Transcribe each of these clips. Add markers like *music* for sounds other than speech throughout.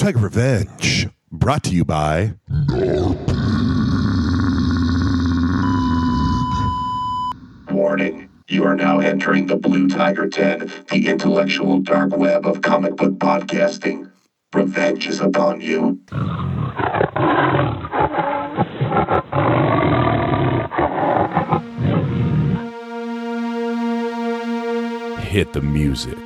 Tiger Revenge, brought to you by. Warning. You are now entering the Blue Tiger Den, the intellectual dark web of comic book podcasting. Revenge is upon you. Hit the music.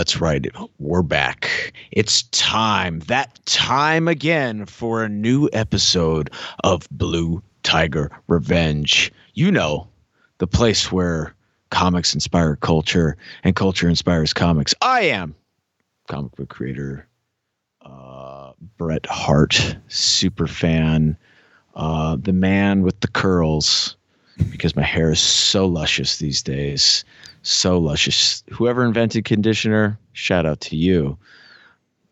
That's right. We're back. It's time, that time again for a new episode of Blue Tiger Revenge. You know, the place where comics inspire culture and culture inspires comics. I am comic book creator uh, Bret Hart, super fan, uh, the man with the curls, because my hair is so luscious these days so luscious. Whoever invented conditioner, shout out to you.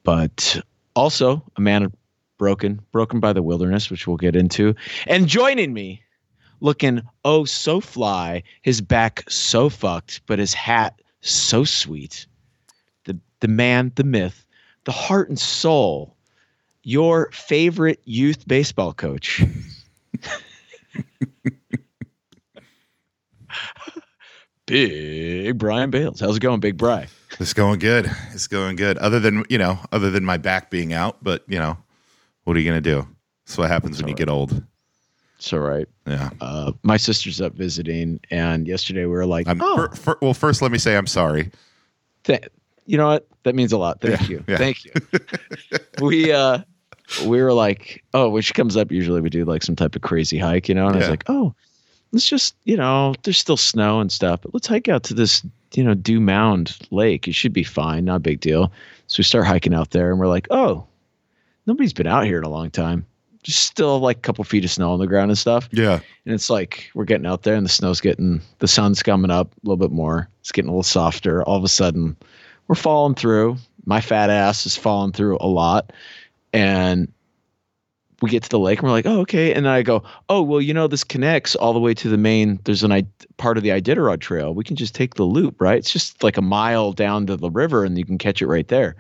But also a man broken, broken by the wilderness, which we'll get into. And joining me, looking oh so fly, his back so fucked, but his hat so sweet. The the man, the myth, the heart and soul, your favorite youth baseball coach. *laughs* Big Brian Bales. How's it going, Big Bry? It's going good. It's going good. Other than you know, other than my back being out, but you know, what are you gonna do? That's what happens when you get old. It's all right. Yeah. Uh, my sister's up visiting, and yesterday we were like, I'm, oh, fir- fir- well, first let me say I'm sorry. th- you know what? That means a lot. Thank Yeah, you. yeah. Thank you. *laughs* we uh, we were like, oh, when she comes up, usually we do like some type of crazy hike, you know. And I was like, oh, let's just, you know, there's still snow and stuff, but let's hike out to this, you know, Dew Mound Lake. It should be fine, not a big deal. So we start hiking out there, and we're like, oh, nobody's been out here in a long time. Just still like a couple feet of snow on the ground and stuff. Yeah. And it's like we're getting out there and the snow's getting the sun's coming up a little bit more. It's getting a little softer. All of a sudden, we're falling through. My fat ass is falling through a lot. And we get to the lake and we're like, oh, okay. And then I go, oh, well, you know, this connects all the way to the main. There's an I part of the Iditarod Trail. We can just take the loop, right? It's just like a mile down to the river and you can catch it right there.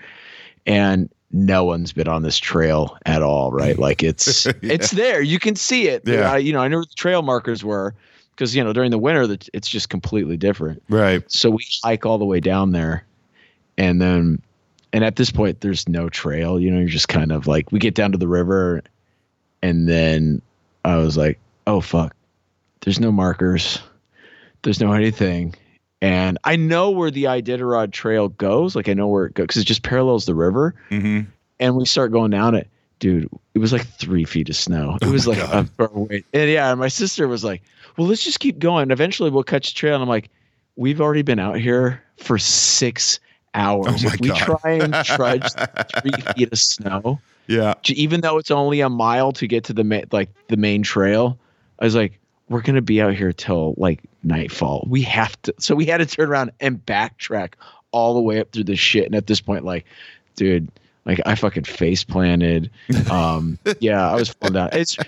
And no one's been on this trail at all, right? *laughs* Like it's it's there. You can see it. Yeah. I, you know, I know where the trail markers were because you know during the winter that it's just completely different. Right. So we hike all the way down there, and then, and at this point, there's no trail. You know, you're just kind of like we get down to the river, and then I was like, oh fuck, there's no markers, there's no anything, and I know where the Iditarod Trail goes. Like I know where it goes because it just parallels the river, hmm and we start going down it. Dude, it was like three feet of snow. It Oh was my like God. a, a wait. And yeah, my sister was like, "Well, let's just keep going. Eventually, we'll catch the trail." And I'm like, "We've already been out here for six hours. Oh if we God. try and *laughs* trudge three feet of snow, Yeah. even though it's only a mile to get to the ma- like the main trail, I was like, we're gonna be out here till like nightfall. We have to. So we had to turn around and backtrack all the way up through this shit. And at this point, like, dude, like I fucking face planted. *laughs* Um, yeah, I was falling down. It's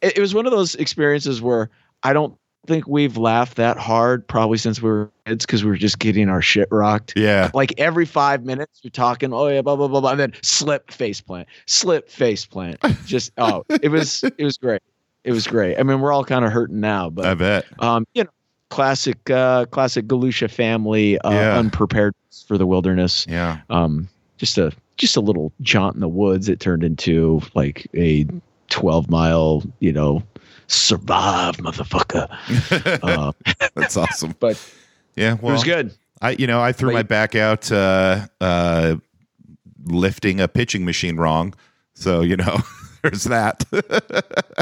it, it was one of those experiences where I don't think we've laughed that hard probably since we were kids because we were just getting our shit rocked. Yeah. Like every five minutes, you're talking, oh yeah, blah blah blah blah, and then slip face plant, slip face plant. *laughs* Just oh, it was it was great. It was great. I mean, we're all kind of hurting now, but I bet. um, you know, classic uh, classic Galusha family uh, Yeah. unprepared for the wilderness. Yeah. Um, just a just a little jaunt in the woods. It turned into like a twelve mile, you know, survive, motherfucker. *laughs* Uh, That's awesome. but Yeah. it was good. I you know I threw But my back out uh, uh, lifting a pitching machine wrong, so you know *laughs* there's that.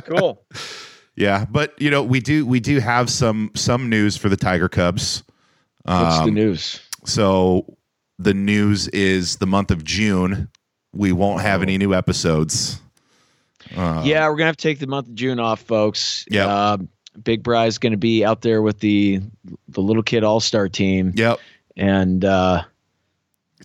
Cool. *laughs* yeah, but you know we do we do have some some news for the Tiger Cubs. What's the Um, news? So the news is the month of June we won't have Oh. any new episodes. Uh, yeah, we're gonna have to take the month of June off, folks. Yep. Um, Big Bry's gonna be out there with the the little kid all star team, Yep. and uh,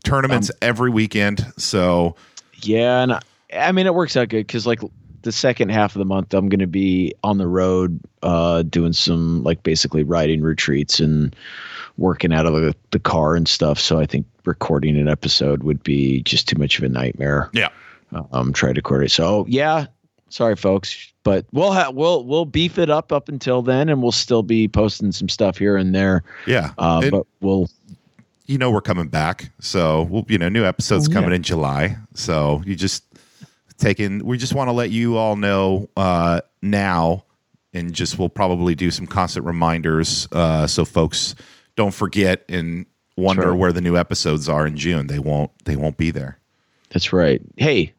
Tournaments Um, every weekend. So yeah, and I, I mean it works out good because like the second half of the month, I'm gonna be on the road, uh, doing some like basically riding retreats and working out of the, the car and stuff. So I think recording an episode would be just too much of a nightmare. yeah. um try to record it. So yeah, sorry folks, but we'll have we'll we'll beef it up up until then, and we'll still be posting some stuff here and there. Yeah. Uh, And- but we'll you know we're coming back. So we'll you know new episodes Oh, coming yeah. in July. So you just taking we just want to let you all know uh now and just we'll probably do some constant reminders uh so folks don't forget and wonder Sure. where the new episodes are in June. They won't they won't be there. that's right. Hey.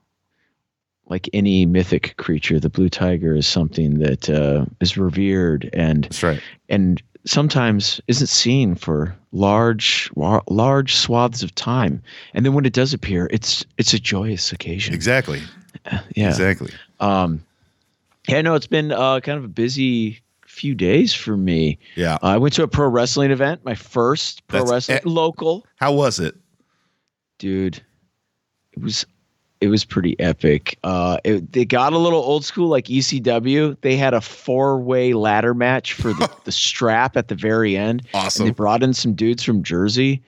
Like any mythic creature, the blue tiger is something that uh, is revered and That's right. and sometimes isn't seen for large large swaths of time. And then when it does appear, it's it's a joyous occasion. Exactly. Yeah. Exactly. Um, yeah, no, it's been uh, kind of a busy few days for me. Yeah. I went to a pro wrestling event, my first pro That's- wrestling local, How was it? dude. It was it was pretty epic. Uh, it, they got a little old school, like ECW. They had a four way ladder match for the, *laughs* the strap at the very end. And they brought in some dudes from Jersey.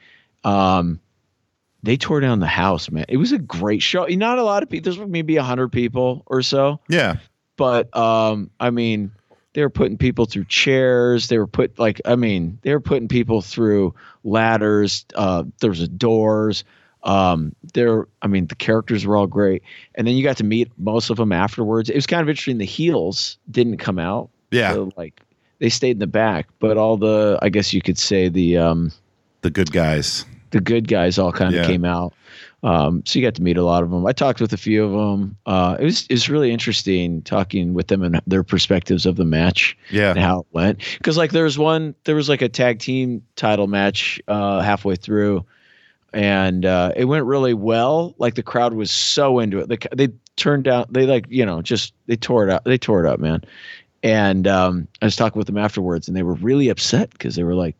Um, they tore down the house, man. It was a great show. Not a lot of people. There's maybe a hundred people or so. Yeah. but um i mean they were putting people through chairs they were put like i mean they were putting people through ladders uh there was doors um there i mean the characters were all great and then you got to meet most of them afterwards it was kind of interesting the heels didn't come out Yeah. So, like they stayed in the back but all the i guess you could say the um The good guys. the good guys all kind of Yeah. came out. Um, so you got to meet a lot of them. I talked with a few of them. Uh, it was it was really interesting talking with them and their perspectives of the match and Yeah. how it went. Because like there was one, there was like a tag team title match uh, halfway through, and uh, it went really well. Like the crowd was so into it. They they turned down. They like you know just they tore it up. They tore it up, man. And um, I was talking with them afterwards, and they were really upset because they were like,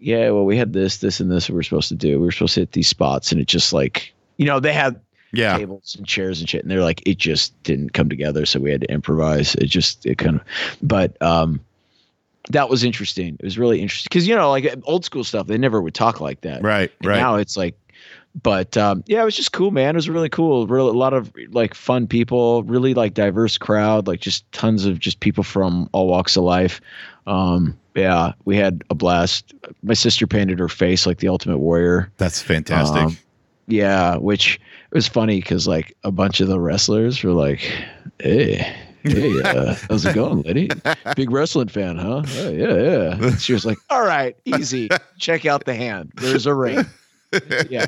"Yeah, well, we had this, this, and this we were supposed to do. We were supposed to hit these spots, and it just like, you know, they had Yeah. tables and chairs and shit, and they're like, it just didn't come together, so we had to improvise. It just, it kind of, but um, that was interesting. It was really interesting because you know, like old school stuff, they never would talk like that. Right. And Right. Now it's like, but um, yeah, it was just cool, man. It was really cool. Really, a lot of like fun people. Really like diverse crowd. Like just tons of just people from all walks of life. Um, yeah, we had a blast. My sister painted her face like the Ultimate Warrior. That's fantastic. Um, yeah, which it was funny because like a bunch of the wrestlers were like, "Hey, hey, uh, *laughs* how's it going, lady? Big wrestling fan, huh? Oh, yeah, yeah." And she was like, "All right, easy. Check out the hand. There's a ring." Yeah,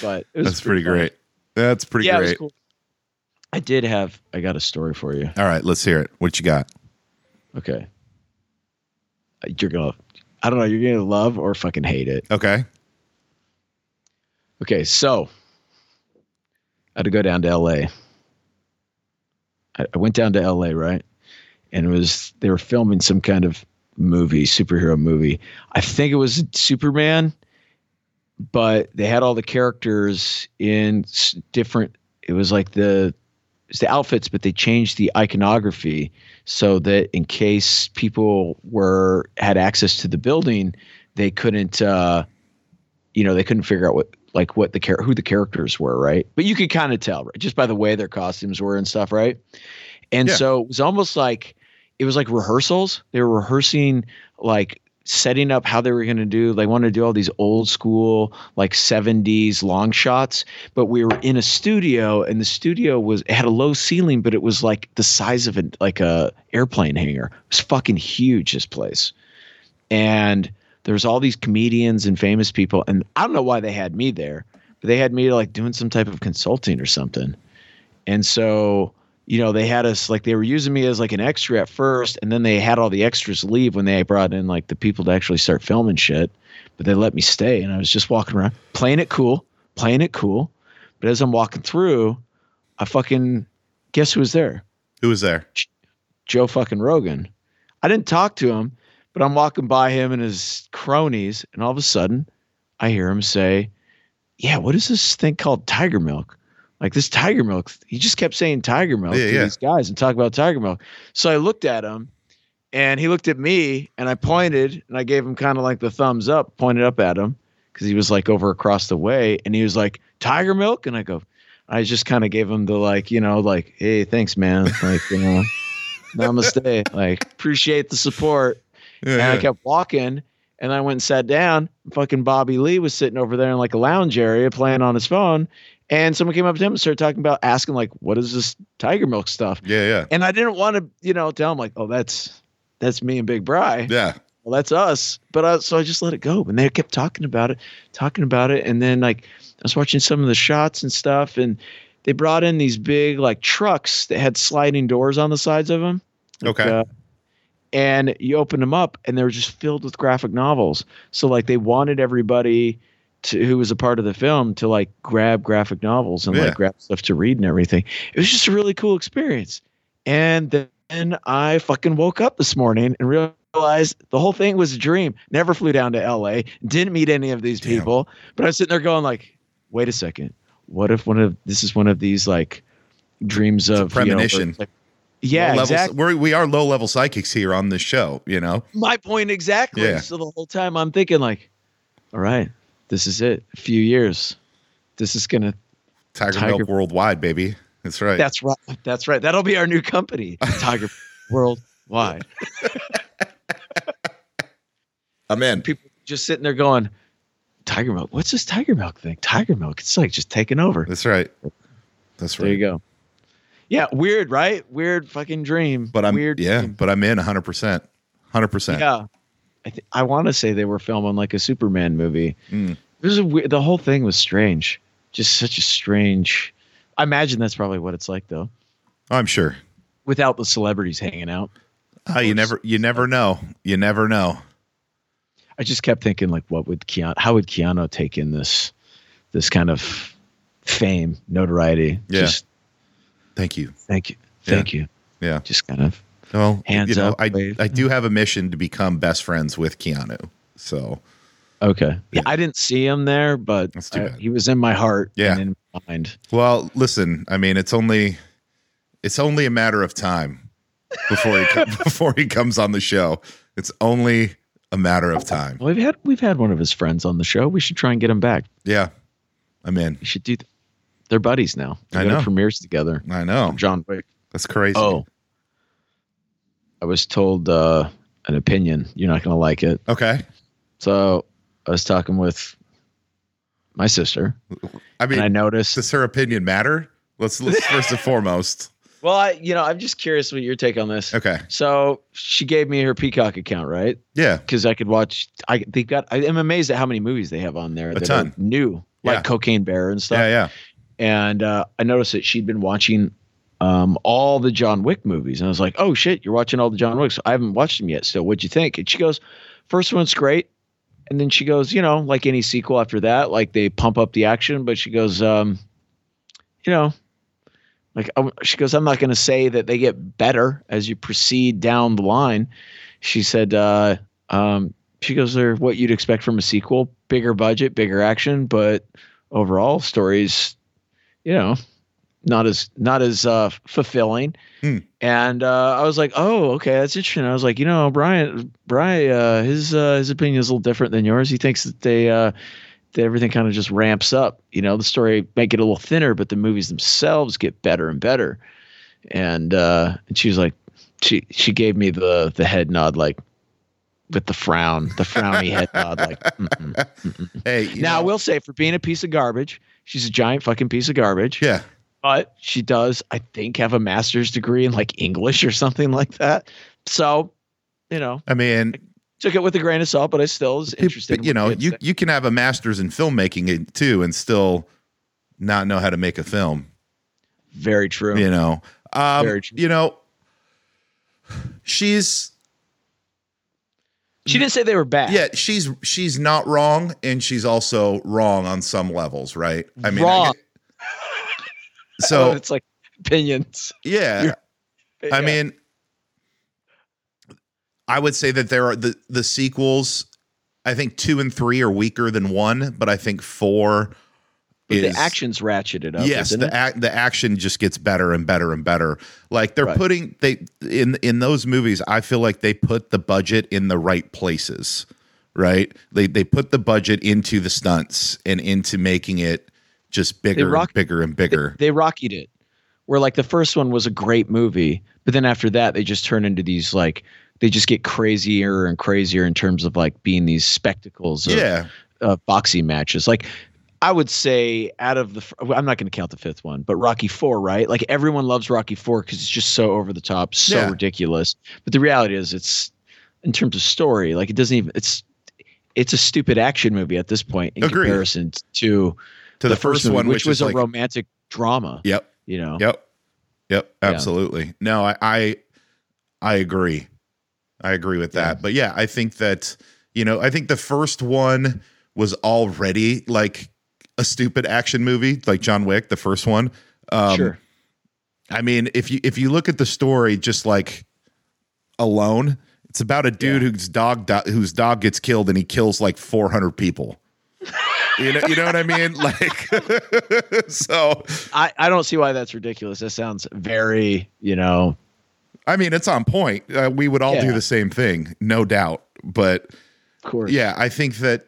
but it was That's pretty funny. great. That's pretty yeah, great. cool. I did have. I got a story for you. All right, let's hear it. What you got? Okay, you're gonna. I don't know. You're gonna love or fucking hate it. Okay. Okay, so I had to go down to LA. I, went down to LA, right? And it was they were filming some kind of movie, superhero movie. I think it was Superman, but they had all the characters in different. It was like the it's the outfits, but they changed the iconography so that in case people were had access to the building, they couldn't. uh you know they couldn't figure out what like what the char- who the characters were right? But you could kind of tell right? Just by the way their costumes were and stuff right? And Yeah. so it was almost like it was like rehearsals. They were rehearsing like setting up how they were going to do they wanted to do all these old school like 70s long shots but we were in a studio and the studio was it had a low ceiling but it was like the size of an like a airplane hangar. It was fucking huge this place. And there's all these comedians and famous people and i don't know why they had me there but they had me like doing some type of consulting or something and so you know they had us like they were using me as like an extra at first and then they had all the extras leave when they brought in like the people to actually start filming shit but they let me stay and i was just walking around playing it cool playing it cool but as i'm walking through i fucking Guess who was there? Who was there? Joe fucking Rogan. I didn't talk to him, but I'm walking by him and his cronies, and all of a sudden, I hear him say, "Yeah, what is this thing called Tiger Milk?" Like this Tiger Milk. He just kept saying Tiger Milk Yeah, to yeah. these guys and talk about Tiger Milk. So I looked at him, and he looked at me, and I pointed, and I gave him kind of like the thumbs up, pointed up at him because he was like over across the way, and he was like Tiger Milk, and I go. I just kind of gave him the like, you know, like, hey, thanks, man. Like, you know, *laughs* namaste. Like, appreciate the support. Yeah, And I kept walking and I went and sat down. Fucking Bobby Lee was sitting over there in like a lounge area playing on his phone. And someone came up to him and started talking about asking, like, what is this tiger milk stuff? yeah, yeah, And I didn't want to, you know, tell him like, oh, that's that's me and Big Bry. yeah. Well, that's us. But I, so I just let it go. And they kept talking about it, talking about it. And then like I was watching some of the shots and stuff, and they brought in these big like trucks that had sliding doors on the sides of them. Okay. Uh, and you open them up, and they were just filled with graphic novels. So like they wanted everybody to who was a part of the film to like grab graphic novels and Yeah. like grab stuff to read and everything. It was just a really cool experience. And then I fucking woke up this morning and realized the whole thing was a dream. Never flew down to LA, didn't meet any of these Damn. people, but I was sitting there going like, wait a second. What if one of this is one of these like dreams a of you know, premonition. like- yeah, Low level- exactly. We're, we are low level psychics here on this show. You know. My point exactly. Yeah. So the whole time I'm thinking like, all right, this is it. A few years. This is gonna Tiger, Tiger- Milk Worldwide, baby. That's right. that's right. That's right. That'll be our new company. *laughs* Tiger Worldwide. I'm in. People just sitting there going, Tiger Milk. What's this Tiger Milk thing? Tiger Milk. It's like just taking over. That's right. That's right. There you go. Yeah, weird, right? Weird fucking dream. But I'm weird. yeah, dream. but I'm in 100. percent 100. percent Yeah. I th- I want to say they were filming like a Superman movie. Mm. It was a weird, the whole thing was strange. Just such a strange. I imagine that's probably what it's like though, I'm sure. without the celebrities hanging out. Uh, you never you never know. You never know. I just kept thinking like, what would Keanu? How would Keanu take in this this kind of fame, notoriety? Yeah. Just Thank you. thank you, Yeah. thank you. Yeah. Just kind of. Well, Hands you know, up, I wave. I do have a mission to become best friends with Keanu. So Okay. Yeah. I didn't see him there, but I- he was in my heart Yeah. and in my mind. well, listen. I mean, it's only it's only a matter of time before he co- *laughs* before he comes on the show. It's only a matter of time. Well, we've had we've had one of his friends on the show. We should try and get him back. Yeah, I'm in. We should do. Th- they're buddies now. They I know. premieres together. I know. John Wick. That's crazy. Oh, I was told uh, an opinion. You're not going to like it. okay. So I was talking with my sister, I mean, and I noticed. does her opinion matter? Let's let's first and *laughs* foremost. well, I, you know, I'm just curious what your take on this. Okay. So she gave me her Peacock account, right? Yeah. Because I could watch. I they got. I am amazed at how many movies they have on there. that ton. are new, like Yeah. Cocaine Bear and stuff. Yeah. Yeah. And uh, I noticed that she'd been watching um, all the John Wick movies, and I was like, "Oh shit, you're watching all the John Wicks? I haven't watched them yet. Still, what'd you think?" And she goes, first one's great," and then she goes, "You know, like any sequel after that, like they pump up the action, but she goes, um, you know." Like she goes, I'm not going to say that they get better as you proceed down the line. She said, uh, um, she goes, they're what you'd expect from a sequel, bigger budget, bigger action, but overall stories you know not as not as uh fulfilling Hmm. and uh i was like oh okay that's interesting i was like you know brian brian uh his uh his opinion is a little different than yours he thinks that they uh that everything kind of just ramps up you know the story might get a little thinner but the movies themselves get better and better and uh and she was like she she gave me the the head nod like with the frown the frowny head nod like mm-mm. *laughs* Hey. you now, I will say, for being a piece of garbage, she's a giant fucking piece of garbage. Yeah. But she does, I think, have a master's degree in like English or something *laughs* like that. So, you know, I mean, took it with a grain of salt, but I still is interested. you know, she had to you you can have a master's in filmmaking too, and still not know how to make a film. very true. You know. Um, Very true. You know. She's She didn't say they were bad. yeah she's she's not wrong and she's also wrong on some levels right i mean I Wrong. get- *laughs* so it's like opinions. Yeah. I mean, I would say that there are the the sequels. I think two and three are weaker than one, but I think four is the action's ratcheted up. yes, the the action just gets better and better and better. Like they're Right. putting they in in those movies. I feel like they put the budget in the right places. Right? They they put the budget into the stunts and into making it just bigger, rock- and bigger, and bigger. they rockied it. Where like the first one was a great movie, but then after that they just turn into these like they just get crazier and crazier in terms of like being these spectacles of yeah, uh, boxing matches. Like I would say out of the I'm not going to count the fifth one, but Rocky 4, right? Like everyone loves Rocky 4 cuz it's just so over the top, so Yeah. ridiculous. But the reality is it's in terms of story, like it doesn't even it's it's a stupid action movie at this point in Agreed. comparison to to the, first, movie, one, which, which, was a like, romantic drama. yep, You know, Yep. Yep. Yeah. Absolutely. No, I, I I agree. I agree with that. Yeah. But yeah, I think that, you know, I think the first one was already like a stupid action movie, like John Wick, the first one. Um sure. I mean, if you if you look at the story just like alone, it's about a dude Yeah. whose dog di- whose dog gets killed and he kills like 400 people. you know, you know what I mean? *laughs* Like, *laughs* so I, I don't see why that's ridiculous. That sounds very, you know, I mean, it's on point. Uh, we would all do the same thing, no doubt. But of course. yeah, I think that.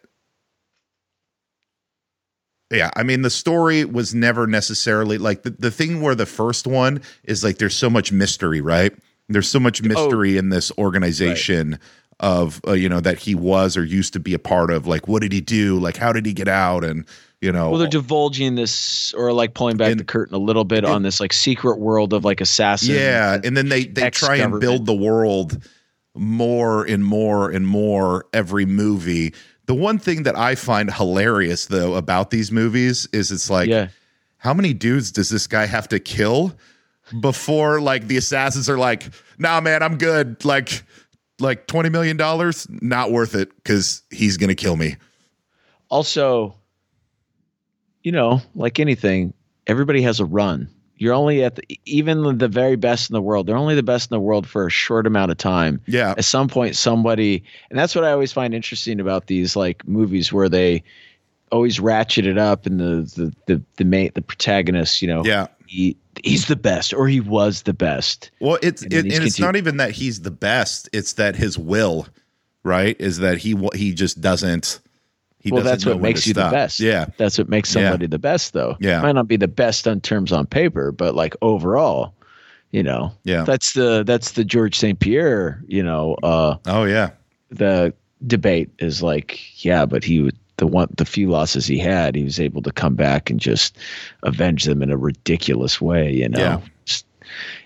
Yeah, I mean, the story was never necessarily like the, the thing where the first one is like there's so much mystery, right? There's so Oh. much mystery in this organization of, uh, you know, that he was or used to be a part of. Like, what did he do? Like, how did he get out? And, you know, Well, they're divulging this or like pulling back And- the curtain a little bit on this like secret world of like assassins. Yeah, and- and then they they try and build the world more and more and more every movie. The one thing that I find hilarious though about these movies is it's like yeah. how many dudes does this guy have to kill before like the assassins are like, "Nah, man, I'm good." Like like 20 million dollars, not worth it cuz he's going to kill me. Also, you know, like anything, everybody has a run. You're only at the, even the very best in the world. They're only the best in the world for a short amount of time. Yeah. At some point, somebody, and that's what I always find interesting about these like movies where they always ratchet it up, and the the the the main the protagonist, you know, Yeah. he he's the best or he was the best. Well, it's And it, and it's not even that he's the best; it's that his will, right, is that he he just doesn't. He well, that's what makes you stop. the best. Yeah, That's what makes Yeah. somebody the best, though. Yeah. might not be the best on terms on paper, but like overall, you know, yeah. that's the that's the George St. Pierre, you know, uh, oh yeah, the debate is like, yeah, but he would the one the few losses he had, he was able to come back and just avenge them in a ridiculous way, you know. Yeah. Just-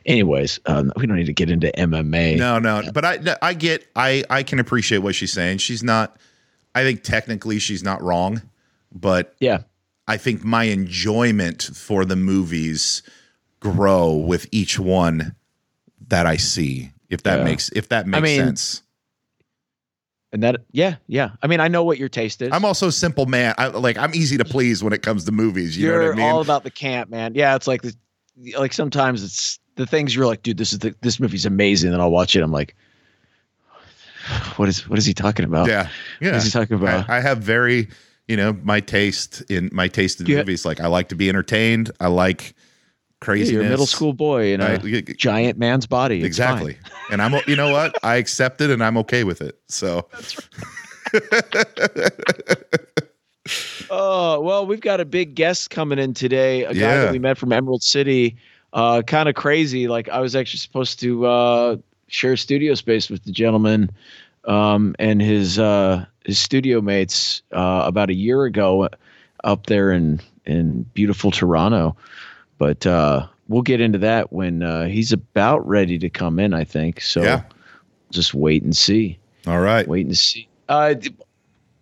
anyways, um, we don't need to get into MMA. no, no. But I I get I I can appreciate what she's saying. She's not. I think technically she's not wrong, but Yeah, I think my enjoyment for the movies grow with each one that I see. If that Yeah. makes if that makes mean, sense. and that yeah yeah. I mean, I know what your taste is. I'm also a simple man. I like I'm easy to please when it comes to movies. You you're know what I mean? all about the camp, man. Yeah, it's like the, like sometimes it's the things you're like, dude, this is the, this movie's amazing. Then I'll watch it. I'm like, *sighs* what is what is he talking about? yeah, yeah. What is he talking about? I, I have very, you know, my taste in my taste in you- movies. Like I like to be entertained. I like Yeah, craziness. you're a middle school boy in a I- giant man's body. It's exactly. *laughs* And I'm, you know what? I accept it, and I'm okay with it. So *laughs* Oh well, we've got a big guest coming in today. A guy Yeah. that we met from Emerald City. Uh, kind of crazy. Like I was actually supposed to uh, share studio space with the gentleman um, and his uh, his studio mates uh, about a year ago up there in in beautiful Toronto. But uh, we'll get into that when uh, he's about ready to come in. I think so. Yeah. Just wait and see. all right. Wait and see. Uh,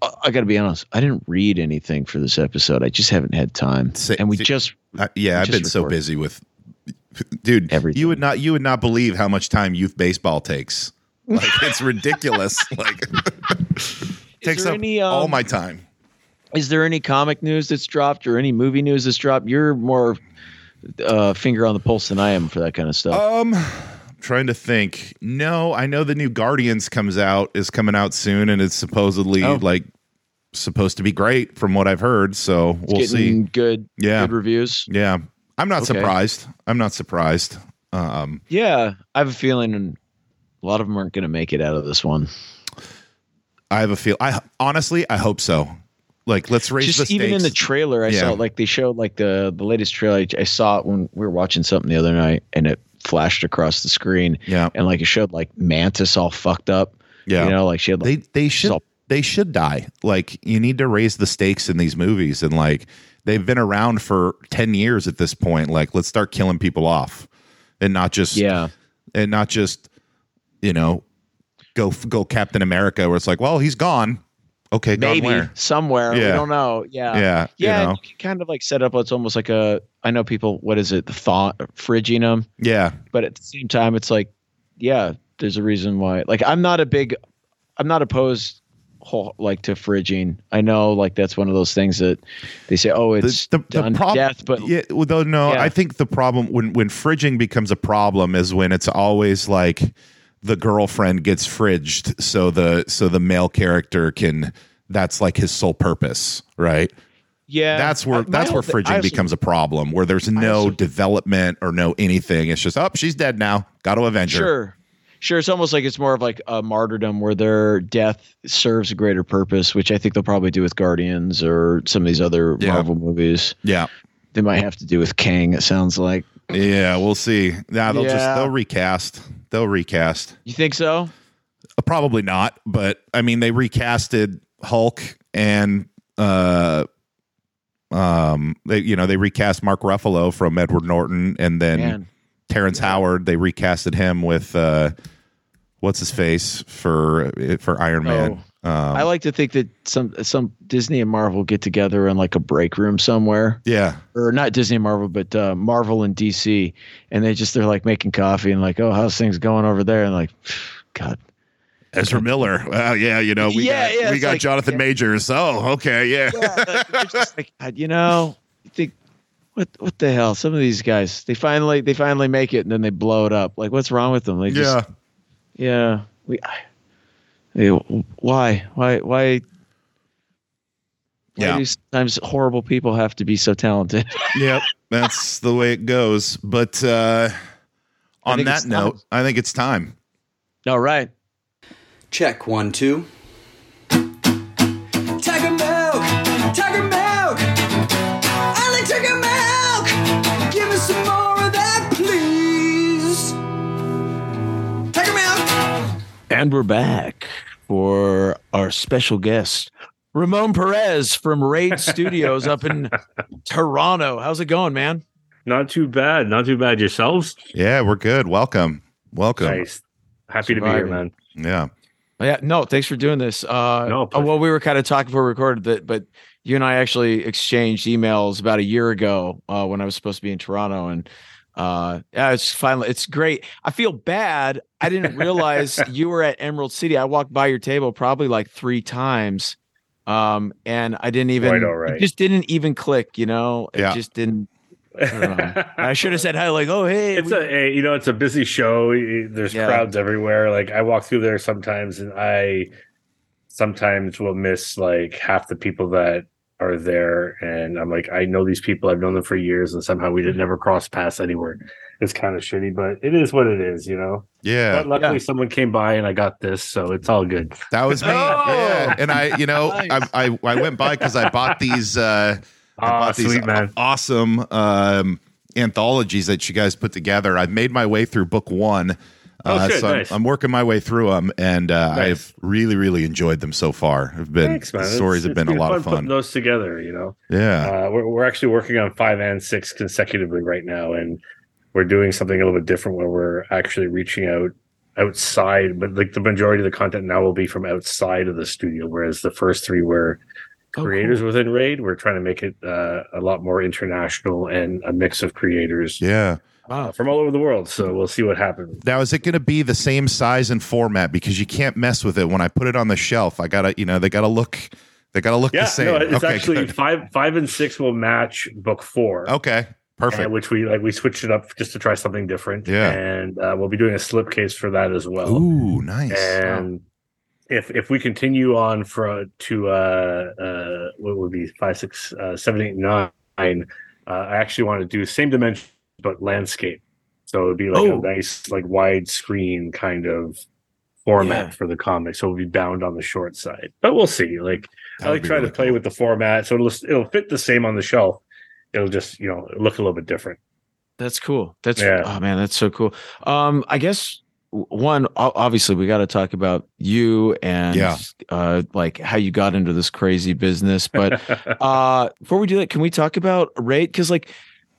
I got to be honest. I didn't read anything for this episode. I just haven't had time. And we just I, yeah, I've just been so busy with, dude. Everything. You would not, you would not believe how much time youth baseball takes. Like *laughs* it's ridiculous. like *laughs* takes up any, all um, my time. is there any comic news that's dropped or any movie news that's dropped? You're more uh, finger on the pulse than I am for that kind of stuff. Um, I'm trying to think. No, I know the new Guardians comes out is coming out soon, and it's supposedly Oh. like supposed to be great from what I've heard. So we'll see. good, Yeah. good reviews. Yeah, I'm not Okay. surprised. I'm not surprised. Um, Yeah, I have a feeling a lot of them aren't going to make it out of this one. I have a feel. I honestly, I hope so. Like, let's raise Just the even in the trailer, I Yeah. saw like they showed like the the latest trailer. I- I saw it when we were watching something the other night, and it flashed across the screen, yeah, and like it showed like Mantis all fucked up. yeah. you know, like she had like, they they should So- they should die. Like you need to raise the stakes in these movies, and like they've been around for ten years at this point. Like let's start killing people off, and not just yeah, and not just you know go go Captain America, where it's like, well, he's gone. Okay, maybe where? somewhere. We don't know. Yeah, Yeah, yeah. you know, you can kind of like set up. It's almost like a. I know people. What is it? The thaw fridging them. yeah, but at the same time it's like yeah there's a reason why like i'm not a big i'm not opposed whole, like to fridging i know like that's one of those things that they say oh it's the, the, done the to problem, death but yeah, well, though, no, Yeah. I think the problem when when fridging becomes a problem is when it's always like the girlfriend gets fridged, so the so the male character can. That's like his sole purpose, right? yeah That's where I- that's where whole fridging also- becomes a problem, where there's no also- development or no anything. It's just, oh, she's dead now. Got to avenge her. sure sure it's almost like it's more of like a martyrdom where their death serves a greater purpose which i think they'll probably do with guardians or some of these other Yeah. marvel movies Yeah, they might have to do with kang it sounds like yeah, we'll see. Now they'll just Yeah. they'll recast. They'll recast. you think so Uh, Probably not, but I mean, they recasted Hulk and uh, um, they you know they recast Mark Ruffalo from Edward Norton, and then man Terrence Howard. They recasted him with uh, what's his face for for Iron Man. Um, I like to think that some some Disney and Marvel get together in like a break room somewhere, yeah, or not Disney and Marvel, but uh, Marvel and DC, and they just they're like making coffee and like, oh, how's things going over there? And like, God, Ezra Miller. Well, yeah, you know we Yeah, got yeah, we got like- Jonathan yeah. Majors. Oh, okay, yeah, yeah, they're just *laughs* like, you know, what what the hell? Some of these guys, they finally they finally make it and then they blow it up. Like, what's wrong with them? They just yeah. yeah, we. I, they- why? Why? Why? Why Yeah. do sometimes horrible people have to be so talented? *laughs* Yep, that's the way it goes. But uh, on that note, time. I think it's time. All right. Check one, two. And we're back for our special guest, Ramon Perez from Raid *laughs* Studios up in Toronto. How's it going, man? Not too bad. Not too bad. Yourselves? Yeah, we're good. Welcome, welcome. Nice. Happy to be here, man. Yeah, Yeah, no, thanks for doing this. Uh, No, oh, pleasure. well, we were kind of talking before we recorded that, but you and I actually exchanged emails about a year ago uh, when I was supposed to be in Toronto, and uh, yeah, it's finally it's great. I feel bad. I didn't realize *laughs* you were at Emerald City. I walked by your table probably like three times, um, and I didn't even. Right. Just didn't even click. You know, it Yeah. just didn't. I. *laughs* I should have said hi, like, oh hey, It's we- a, a you know it's a busy show. There's Yeah. crowds everywhere. Like I walk through there sometimes, and I sometimes will miss like half the people that are there, and I'm like, I know these people. I've known them for years, and somehow we didn't never cross paths anywhere. It's kind of shitty, but it is what it is, you know. yeah. But luckily, Yeah. someone came by, and I got this, so it's all good. That was me. *laughs* Oh! Yeah, and I, you know, *laughs* Nice. I, I I went by because I bought these. Uh, I Ah, bought these man. awesome um, anthologies that you guys put together. I've made my way through book one. Oh, Uh, shit, so I'm- nice. I'm, working my way through them, and uh, Nice. I've really, really enjoyed them so far. Have been Thanks, man. the stories It's- have it's been a lot of putting fun. those together, you know. Yeah, Uh, we're, we're actually working on five and six consecutively right now, and we're doing something a little bit different where we're actually reaching out outside, but like the majority of the content now will be from outside of the studio, whereas the first three were Oh, creators within Raid. We're trying to make it uh, a lot more international and a mix of creators yeah. Wow. uh, from all over the world. So we'll see what happens. Now, is it going to be the same size and format? Because you can't mess with it. When I put it on the shelf, I gotta, you know, they gotta look, they gotta look Yeah, the same. no, it's okay, actually good. five, five and six will match book four. okay. Perfect. and which we like we switched it up just to try something different. Yeah. and uh, we'll be doing a slipcase for that as well. Ooh, nice. and if if we continue on for to uh uh what would be five six uh seven eight nine uh, i actually want to do same dimension but landscape so it'd be like Oh. a nice like wide screen kind of format Yeah. for the comic so it'll be bound on the short side but we'll see like That i like be try really to play cool. with the format so it'll it'll fit the same on the shelf it'll just you know look a little bit different That's cool. That's Yeah. oh man, that's so cool. Um, I guess one obviously we got to talk about you and Yeah. uh like how you got into this crazy business but *laughs* uh before we do that can we talk about Raid because like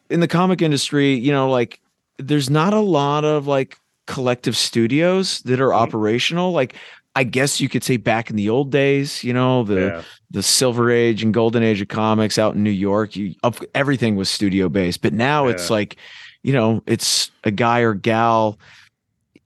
in the comic industry you know like there's not a lot of like collective studios that are Mhm. operational. Like i guess you could say back in the old days you know the yeah. the silver age and golden age of comics out in new york you everything was studio based. But now it's like you know it's a guy or gal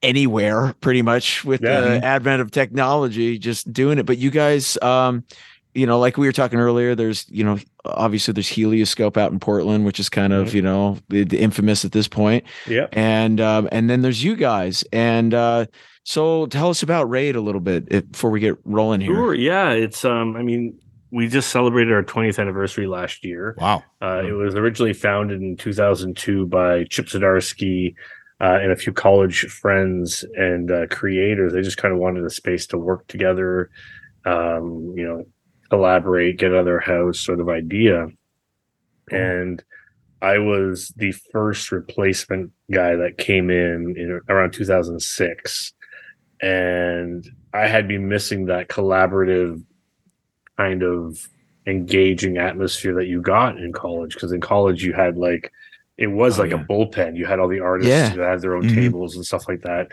anywhere pretty much with Yeah. the advent of technology just doing it. But you guys um you know like we were talking earlier there's you know obviously there's helioscope out in portland which is kind of Mhm. you know the, the infamous at this point yeah and um and then there's you guys and uh so tell us about raid a little bit if, before we get rolling here Sure. Yeah. It's um. I mean, we just celebrated our 20th anniversary last year. wow. Uh, it was originally founded in 2002 by Chip Zdarsky uh, and a few college friends and uh, creators. They just kind of wanted a space to work together, um, you know, collaborate, get out of their house sort of idea. And I was the first replacement guy that came in, in around 2006. And I had been missing that collaborative kind of engaging atmosphere that you got in college because in college you had like it was Oh, like yeah. a bullpen you had all the artists Yeah. who had their own Mhm. tables and stuff like that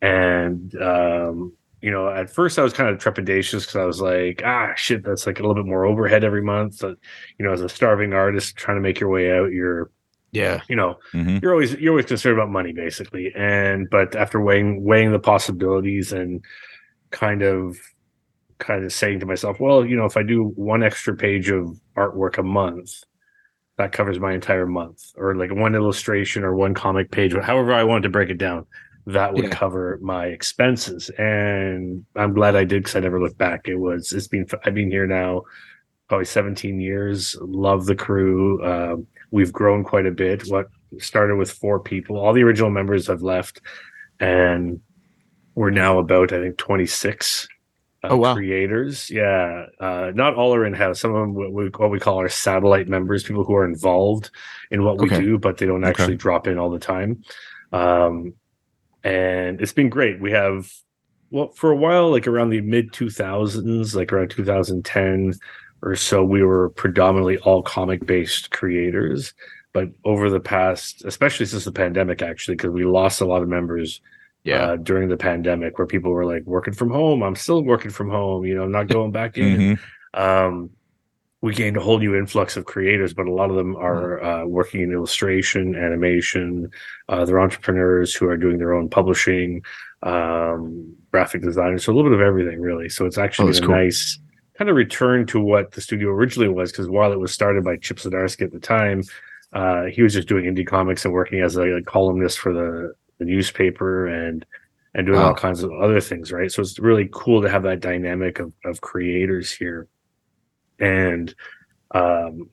and um you know at first i was kind of trepidatious because i was like ah shit that's like a little bit more overhead every month. So, you know as a starving artist trying to make your way out you're yeah. you know hmm you're always you're always concerned about money basically. And but after weighing weighing the possibilities and kind of kind of saying to myself well you know if i do one extra page of artwork a month that covers my entire month or like one illustration or one comic page however i wanted to break it down that would Yeah. cover my expenses. And i'm glad i did because i never looked back. It was it's been i've been here now probably 17 years. Love the crew. Um, we've grown quite a bit. What started with four people all the original members have left. And we're now about i think 26 uh, Oh, wow. creators. Yeah uh, not all are in-house. Some of them what we, what we call our satellite members people who are involved in what we do but they don't Okay. actually drop in all the time. Um, and it's been great. We have well for a while like around the mid 2000s like around 2010 or so we were predominantly all comic based creators. But over the past especially since the pandemic actually because we lost a lot of members uh, during the pandemic where people were like working from home. I'm still working from home. You know I'm not going back in. Hmm um, we gained a whole new influx of creators, but a lot of them are uh, working in illustration, animation. Uh, they're entrepreneurs who are doing their own publishing, um, graphic designers, so a little bit of everything, really. So it's actually Oh, a cool. nice kind of return to what the studio originally was, because while it was started by Chip Zdarsky at the time, uh, he was just doing indie comics and working as a, a columnist for the, the newspaper and and doing Wow. all kinds of other things, right? So it's really cool to have that dynamic of of creators here and um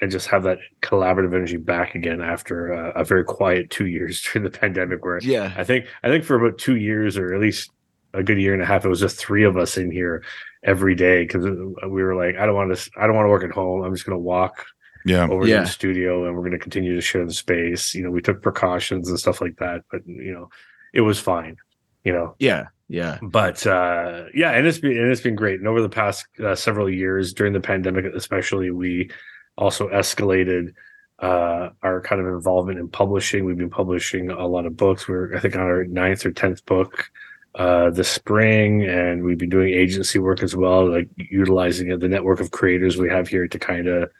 and just have that collaborative energy back again after uh, a very quiet two years *laughs* during the pandemic where yeah. I think i think for about two years or at least a good year and a half it was just three of us in here every day because we were like i don't want to i don't want to work at home. I'm just going to walk Yeah. over Yeah. to the studio and we're going to continue to share the space. You know we took precautions and stuff like that but you know it was fine you know? Yeah yeah. But uh yeah and it's been and it's been great. And over the past uh, several years during the pandemic especially we also escalated uh our kind of involvement in publishing. We've been publishing a lot of books. We're i think on our ninth or tenth book uh this spring and we've been doing agency work as well like utilizing the network of creators we have here to kind of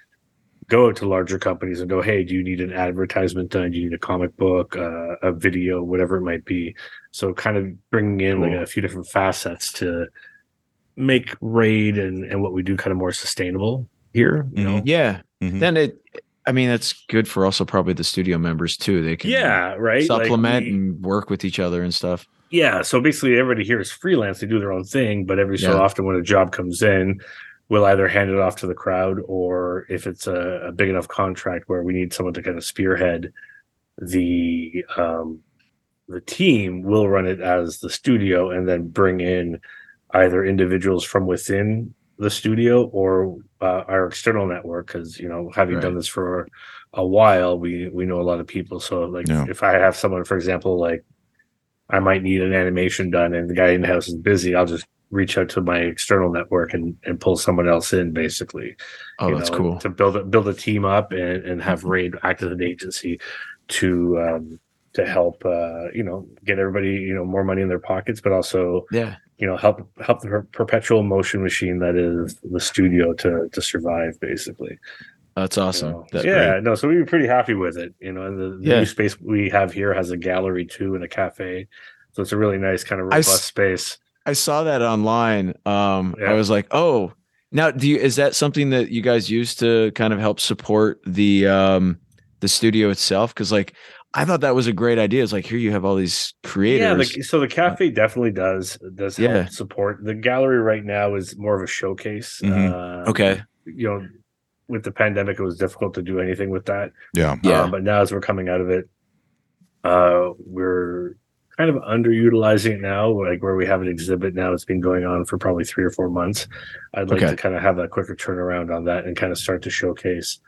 go to larger companies and go hey do you need an advertisement done do you need a comic book uh, a video whatever it might be so kind of bringing in like a few different facets to make raid and, and what we do kind of more sustainable here you know yeah Mhm. then it I mean, that's good for also probably the studio members too. They can yeah, right. Like, supplement we- and work with each other and stuff. Yeah, so basically everybody here is freelance. They do their own thing, but every so Yeah. often when a job comes in, we'll either hand it off to the crowd or if it's a, a big enough contract where we need someone to kind of spearhead the um the team, we'll run it as the studio and then bring in either individuals from within the studio or uh, our external network. Because you know having done this for a while we we know a lot of people. So like Yeah. if i have someone for example like I might need an animation done and the guy in the house is busy, I'll just reach out to my external network and, and pull someone else in basically. Oh, you that's know, cool. To build a build a team up and, and have Raid act as an agency to um to help uh you know get everybody, you know, more money in their pockets, but also, Yeah. you know, help help the per- perpetual motion machine that is the studio to to survive basically. That's awesome. So, That's yeah, great. no, so we were pretty happy with it. You know, and the, the Yeah. new space we have here has a gallery too and a cafe. So it's a really nice kind of I robust s- space. I saw that online. Um, Yeah. I was like, oh, now do you is that something that you guys use to kind of help support the um the studio itself? Because like I thought that was a great idea. It's like here you have all these creators. Yeah, the, so the cafe definitely does does help Yeah. support. The gallery right now is more of a showcase. Mhm. Uh, okay. you know, with the pandemic, it was difficult to do anything with that. Yeah. Yeah. Um, but now as we're coming out of it, uh, we're kind of underutilizing it now. Like where we have an exhibit now, that's been going on for probably three or four months. I'd like Okay. to kind of have a quicker turnaround on that and kind of start to showcase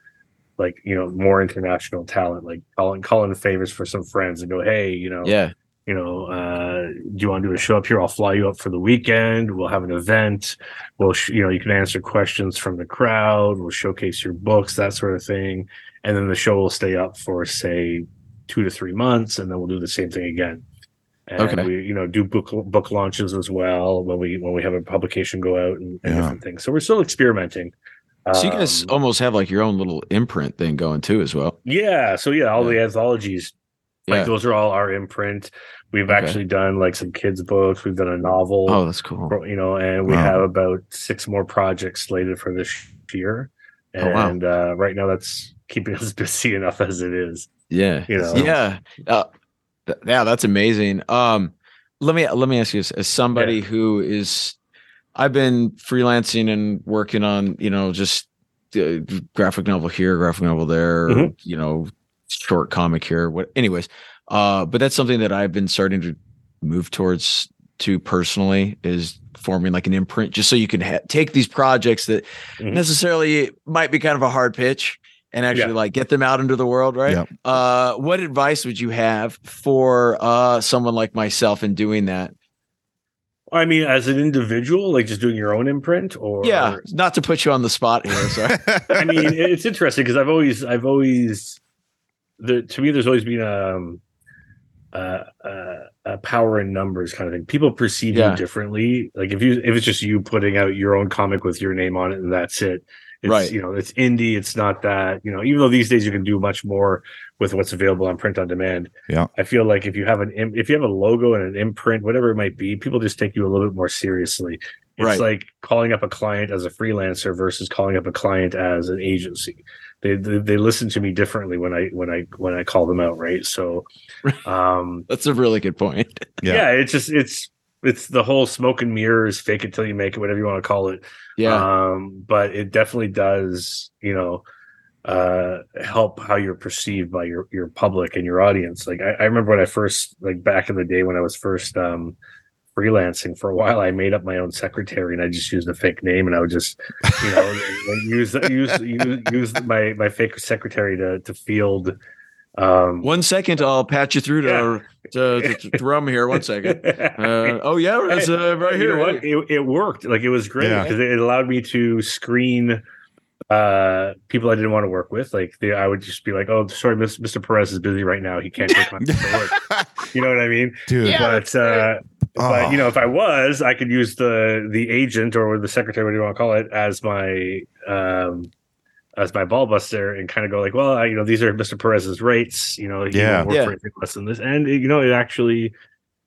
like you know more international talent like calling calling favors for some friends and go hey you know Yeah. you know, uh, do you want to do a show up here? I'll fly you up for the weekend. We'll have an event. We'll, sh- you know, you can answer questions from the crowd. We'll showcase your books, that sort of thing. And then the show will stay up for, say, two to three months, and then we'll do the same thing again. And Okay. we, you know, do book book launches as well when we when we have a publication go out and, and Yeah. different things. So we're still experimenting. So you guys Um, almost have like your own little imprint thing going too as well. yeah. So yeah, all Yeah. the anthologies Yeah. like those are all our imprint. We've Okay. actually done like some kids books. We've done a novel. oh, that's cool. you know, and we Wow. have about six more projects slated for this year. Oh, wow. And uh, right now, that's keeping *laughs* us busy enough as it is. Yeah. You know. Yeah. Uh, yeah, that's amazing. Um let me let me ask you this as somebody who is I've been freelancing and working on, you know, just uh, graphic novel here, graphic novel there, Mhm. you know, short comic here, what anyways. Uh but that's something that I've been starting to move towards to personally is forming like an imprint just so you can ha- take these projects that Mhm. necessarily might be kind of a hard pitch and actually Yeah. like get them out into the world right Yep. uh what advice would you have for uh someone like myself in doing that I mean, as an individual, like just doing your own imprint, or yeah not to put you on the spot here sorry *laughs* I mean, it's interesting because I've always, I've always, the to me, there's always been um, uh, uh, a power in numbers kind of thing. People perceive Yeah. you differently. Like if you, if it's just you putting out your own comic with your name on it and that's it. It's, Right. You know, it's indie. It's not that. You know, even though these days you can do much more with what's available on print on demand. Yeah. I feel like if you have an, if you have a logo and an imprint, whatever it might be, people just take you a little bit more seriously. It's Right. like calling up a client as a freelancer versus calling up a client as an agency. They, they they listen to me differently when I when I when I call them out, right? So, *laughs* um, that's a really good point Yeah. yeah. *laughs* it's just it's it's the whole smoke and mirrors, fake it till you make it, whatever you want to call it. yeah Um, but it definitely does, you know, uh, help how you're perceived by your your public and your audience. Like I, I remember when I first, like back in the day when I was first um, freelancing for a while, I made up my own secretary and I just used a fake name and I would just, you know, *laughs* use use use use my my fake secretary to to field. Um, one second i'll patch you through to Yeah. to, to, to rum here one second *laughs* uh, oh yeah it's uh, right you here know what? It, it worked. Like it was great Yeah. because it allowed me to screen uh people I didn't want to work with. Like they, I would just be like, "Oh, sorry, Mr. Perez is busy right now. He can't take my *laughs* work." You know what I mean? Dude. but uh, but Oh. you know, if I was, I could use the the agent or the secretary, whatever you want to call it, as my um as my ball buster and kind of go like, well, I, you know, these are Mr. Perez's rates. You know, he Yeah. work Yeah. for anything less than this, and you know, it actually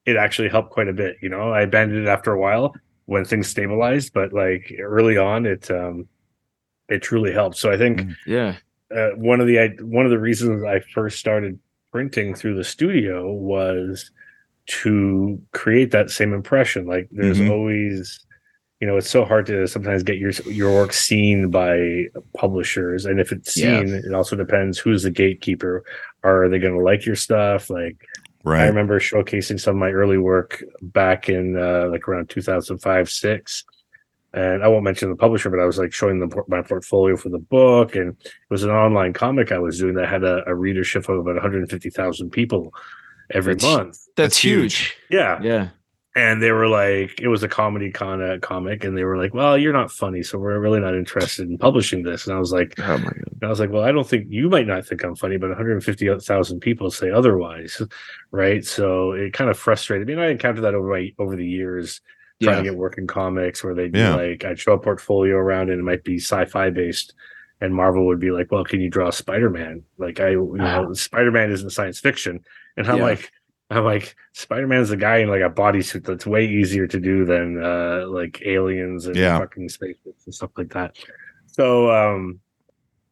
it actually helped quite a bit. You know, I abandoned it after a while when things stabilized, but like early on, it um it truly helped. So I think Mm. yeah uh, one of the I- one of the reasons I first started printing through the studio was to create that same impression. Like there's Mhm. always, you know, it's so hard to sometimes get your your work seen by publishers, and if it's Yeah. seen, it also depends who's the gatekeeper. Are they going to like your stuff? Like right. I remember showcasing some of my early work back in uh, like around 2005, six. And I won't mention the publisher, but I was like showing them my portfolio for the book. And it was an online comic I was doing that had a, a readership of about 150,000 people every That's- month. That's, That's huge. huge. Yeah. Yeah. And they were like, it was a comedy con- uh, comic. And they were like, well, you're not funny. So we're really not interested in publishing this. And I was like, Oh my god. and I was like, well, I don't think you might not think I'm funny, but 150,000 people say otherwise, right? So it kind of frustrated me. And I encountered that over my, over the years, trying Yeah. to get work in comics where they'd be Yeah. like, I'd show a portfolio around and it might be sci-fi based, and Marvel would be like, well, can you draw Spider-Man? Like I, you know, Spider-Man isn't science fiction, and I'm Yeah. like. I'm like Spider-Man's the guy in like a bodysuit that's way easier to do than uh like aliens and Yeah. fucking spaceships and stuff like that. So um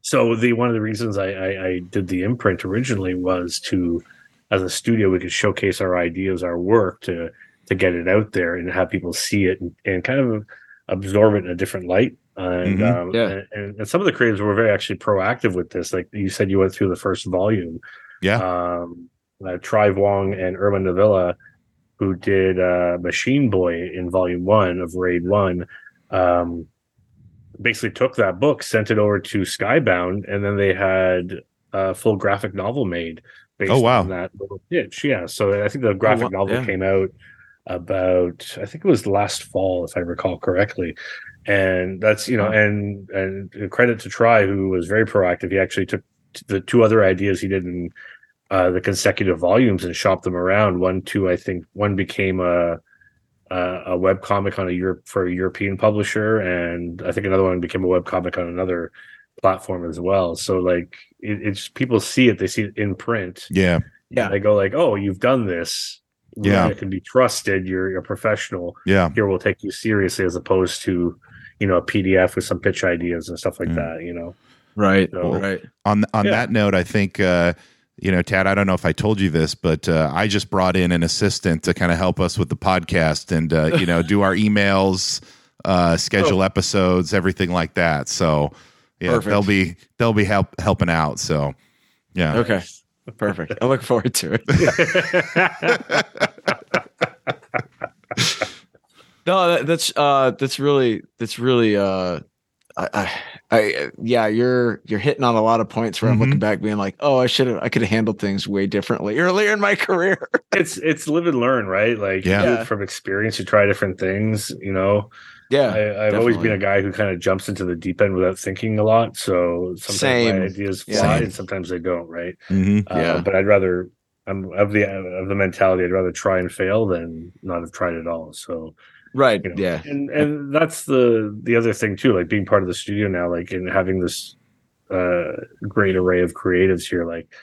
so the one of the reasons I, I I did the imprint originally was to as a studio we could showcase our ideas, our work to to get it out there and have people see it and, and kind of absorb it in a different light. And Mhm. um Yeah. and, and some of the creatives were very actually proactive with this. Like you said you went through the first volume. Yeah. Um uh, Vuong and Irma Kniivila, who did uh, Machine Boy in Volume One of Raid One, um, basically took that book, sent it over to Skybound, and then they had a full graphic novel made based Oh, wow. on that little pitch. Yeah, so I think the graphic wow, novel yeah. came out about I think it was last fall, if I recall correctly. And that's you know, and and credit to Tri, who was very proactive. He actually took the two other ideas he did in uh, the consecutive volumes and shopped them around. One, two, I think one became a a, a web comic on a Europe for a European publisher, and I think another one became a web comic on another platform as well. So like it, it's people see it, they see it in print, Yeah. Yeah. they go like, "Oh, you've done this. Yeah. it can be trusted. You're, you're a professional. Yeah. Here, we'll take you seriously, as opposed to." You know, a PDF with some pitch ideas and stuff like Mm. that. You know, Right. So- right. on on Yeah. that note, I think uh, you know, Tad. I don't know if I told you this, but uh, I just brought in an assistant to kind of help us with the podcast and uh, you know do our emails, uh, schedule episodes, everything like that. So yeah, Perfect. they'll be they'll be help helping out. So yeah, Okay. Perfect. I look forward to it. *laughs* No, that, that's uh that's really that's really uh I, I I yeah, you're you're hitting on a lot of points where I'm Mhm. looking back being like, "Oh, I should have I could have handled things way differently earlier in my *laughs* career." it's it's live and learn, right? Like you Yeah. do it from experience, you try different things. You know, yeah. I, I've always been a guy who kind of jumps into the deep end without thinking a lot. So sometimes Same. my ideas fly, Same. and sometimes they don't. Right? hmm Uh, Yeah. but I'd rather I'm of the of the mentality. I'd rather try and fail than not have tried at all. So right. you know, Yeah. and and that's the the other thing too. Like being part of the studio now, like and having this uh great array of creatives here, like.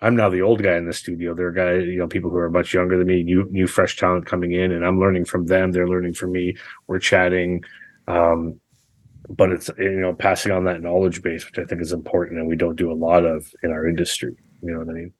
I'm now the old guy in the studio. There are guys, you know, people who are much younger than me, new, new, fresh talent coming in, and I'm learning from them. They're learning from me. We're chatting, um, but it's you know passing on that knowledge base, which I think is important, and we don't do a lot of in our industry. You know what I mean?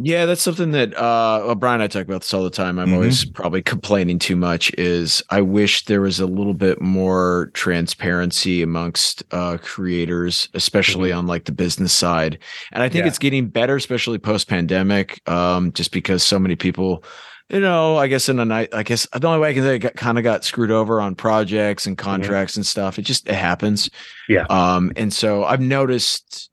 Yeah, that's something that uh well, Brian and I talk about this all the time. I'm Mhm. always probably complaining too much is I wish there was a little bit more transparency amongst uh creators, especially on like the business side. And I think Yeah. it's getting better, especially post pandemic, um, just because so many people you know, I guess in a night, I guess the only way I can say it got, kind of got screwed over on projects and contracts and stuff. It just it happens. Yeah. Um, and so I've noticed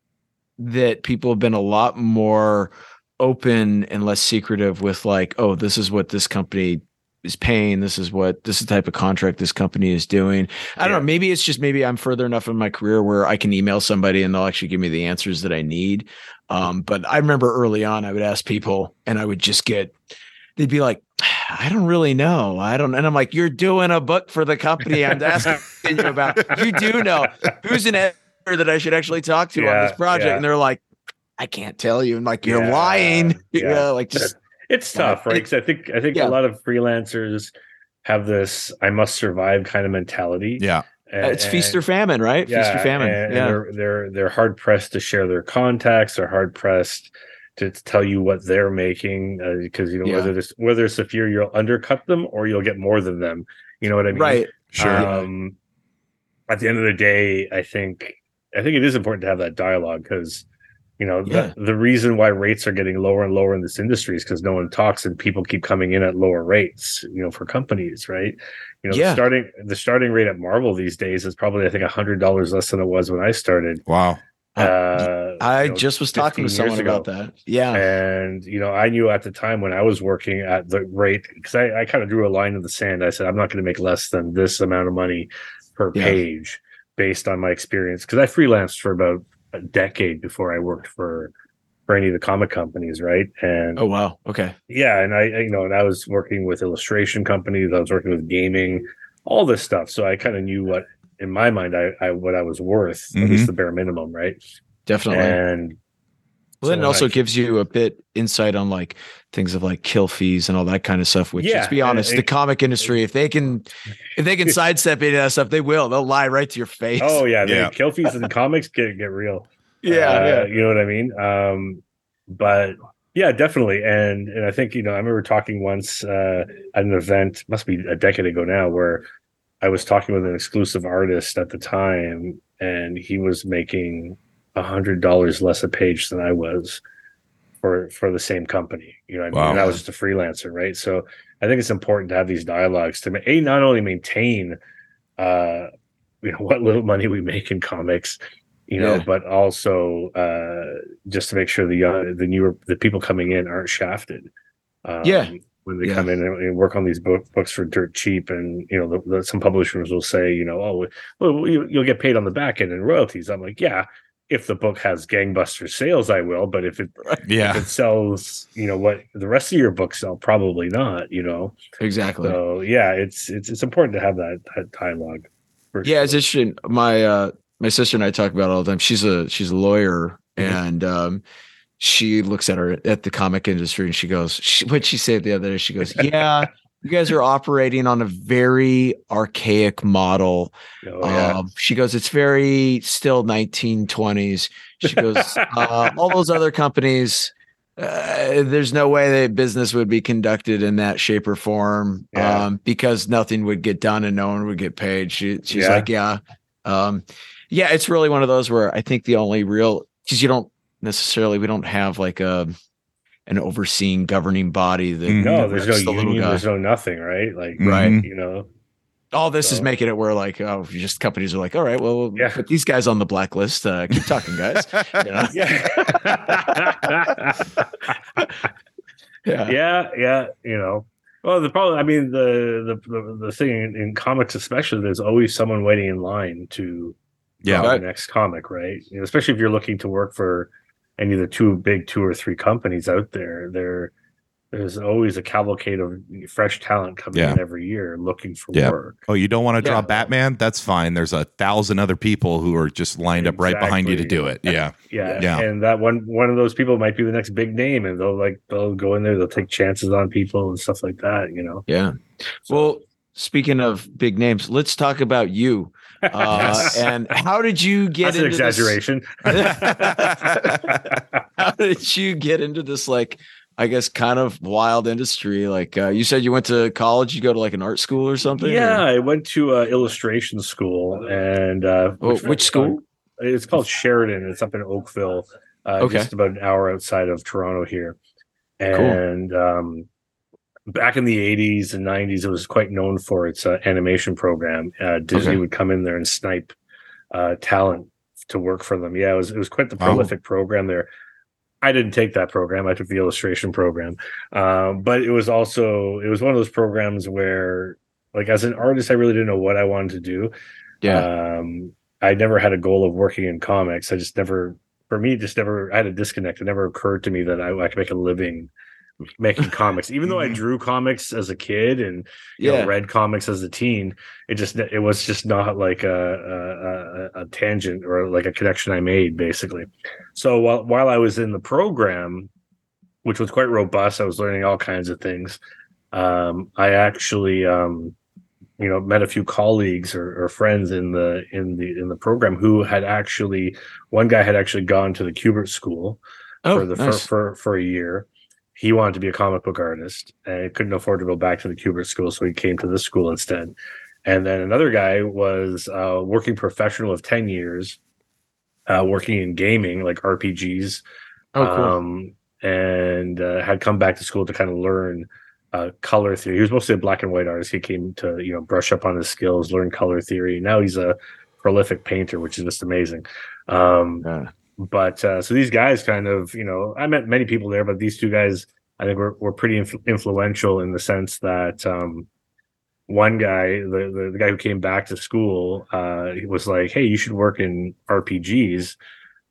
that people have been a lot more open and less secretive with like, oh, this is what this company is paying. This is what this is the type of contract this company is doing. I don't Yeah. know. Maybe it's just maybe I'm further enough in my career where I can email somebody and they'll actually give me the answers that I need. Um, but I remember early on, I would ask people and I would just get, they'd be like, I don't really know. I don't. And I'm like, you're doing a book for the company I'm asking you about. You do know who's an editor that I should actually talk to on this *laughs* project. yeah. And they're like, I can't tell you. And like, you're Yeah, lying. *laughs* yeah. Yeah. Like just, It's Yeah, tough, right? Because I think I think yeah. a lot of freelancers have this "I must survive" kind of mentality. yeah, And- it's feast or famine, right? feast or famine. and- and yeah. they're they're they're hard pressed to share their contacts. They're hard pressed to, to tell you what they're making because you know Yeah. whether this whether it's a fear you'll undercut them or you'll get more than them. You know what I mean? Right. Sure. Um, at the end of the day, I think I think it is important to have that dialogue because you know Yeah. the, the reason why rates are getting lower and lower in this industry is because no one talks and people keep coming in at lower rates. You know, for companies, right? You know, Yeah. the starting the starting rate at Marvel these days is probably I think a hundred dollars less than it was when I started. wow. Uh, I you know, just was talking to someone ago. about that. Yeah. and you know i knew at the time when i was working at the rate because I, I kind of drew a line in the sand i said i'm not going to make less than this amount of money per Yeah. page based on my experience because i freelanced for about a decade before i worked for for any of the comic companies right and Oh wow. Okay. yeah and i you know and i was working with illustration companies i was working with gaming all this stuff so i kind of knew what in my mind i, I what i was worth at Mhm. least the bare minimum right Definitely. and Well, then it also like- gives you a bit insight on like things of like kill fees and all that kind of stuff. Which, Yeah, let's be and honest, the comic industry, if they can, if they can *laughs* sidestep any of that stuff, they will. They'll lie right to your face. Oh yeah, Yeah. the kill fees in the comics get get real. *laughs* yeah, Uh, yeah. you know what I mean. Um, but yeah, definitely, and and I think you know I remember talking once uh, at an event, must be a decade ago now, where I was talking with an exclusive artist at the time, and he was making a hundred dollars less a page than I was for for the same company. You know, I mean, Wow. and I was just a freelancer, right? So I think it's important to have these dialogues to a not only maintain, uh, you know, what little money we make in comics, you know, Yeah. but also uh, just to make sure the young, the newer, the people coming in aren't shafted. Um, Yeah. When they Yeah. come in and, work on these book, books for dirt cheap, and you know, the, the, some publishers will say, you know, oh, well, you, you'll get paid on the back end in royalties. I'm like, yeah, if the book has gangbuster sales, I will. But if it if Yeah. it sells, you know, what the rest of your books sell, probably not. You know, exactly. so yeah, it's it's it's important to have that that dialogue. for yeah, it's sure. interesting. My uh my sister and I talk about it all the time. She's a she's a lawyer Mhm. and um she looks at her at the comic industry and she goes, she, what she said the other day, she goes, Yeah, *laughs* you guys are operating on a very archaic model. Oh, yeah. Um, she goes, It's very still 1920s. She goes, *laughs* uh, all those other companies. Uh, there's no way that business would be conducted in that shape or form Yeah. um, because nothing would get done and no one would get paid. She, she's Yeah. like, yeah, um, yeah. It's really one of those where I think the only real because you don't necessarily we don't have like a an overseeing governing body that Mhm. no, there's no the union, there's no nothing, right? Like, Right. You know, all this is making it where like oh just companies are like all right well Yeah. put these guys on the blacklist uh, keep talking guys *laughs* yeah, *laughs* yeah yeah, yeah. You know, well, the problem, I mean, the the the, the thing in, in comics, especially, there's always someone waiting in line to Yeah. The next comic, right? You know, especially if you're looking to work for any of the two big two or three companies out there. There, there's always a cavalcade of fresh talent coming Yeah. in every year looking for Yeah. work. Oh, you don't want to draw Yeah. Batman? That's fine. There's a thousand other people who are just lined up right behind you to do it. *laughs* Yeah. Yeah, Yeah. and that one one of those people might be the next big name, and they'll like they'll go in there, they'll take chances on people and stuff like that. You know. yeah well speaking of big names let's talk about you uh, and how did you get That's an into this- exaggeration. *laughs* *laughs* how did you get into this like i guess kind of wild industry like uh, you said you went to college you go to like an art school or something yeah, or- I went to uh, illustration school, and uh, Oh, which school It's called Sheridan. It's up in Oakville, uh, Okay. just about an hour outside of Toronto here. And um, back in the '80s and '90s, it was quite known for its uh, animation program. Uh, Disney Okay. would come in there and snipe uh, talent to work for them. Yeah, it was it was quite the prolific program there. I didn't take that program. I took the illustration program, um, but it was also it was one of those programs where, like, as an artist, I really didn't know what I wanted to do. yeah Um, I never had a goal of working in comics. I just never, for me, just never. I had a disconnect. It never occurred to me that I, I could make a living making *laughs* comics. Even though I Mhm. drew comics as a kid and you yeah know, read comics as a teen, it just it was just not like a, a, a, a tangent or like a connection I made basically. So while while I was in the program, which was quite robust, I was learning all kinds of things. Um, I actually um, you know met a few colleagues or, or friends in the in the in the program who had actually one guy had actually gone to the Kubert school Oh, for the nice. for, for for a year. He wanted to be a comic book artist and couldn't afford to go back to the Kubert school, so he came to this school instead. And then another guy was uh, working professional of ten years, uh, working in gaming like RPGs, oh, cool. um, and uh, had come back to school to kind of learn uh, color theory. He was mostly a black and white artist. He came to you know brush up on his skills, learn color theory. Now he's a prolific painter, which is just amazing. Um, Yeah. But uh, so these guys kind of you know I met many people there, but these two guys I think were were pretty influ- influential in the sense that. Um, one guy, the, the the guy who came back to school, uh, was like, "Hey, you should work in RPGs,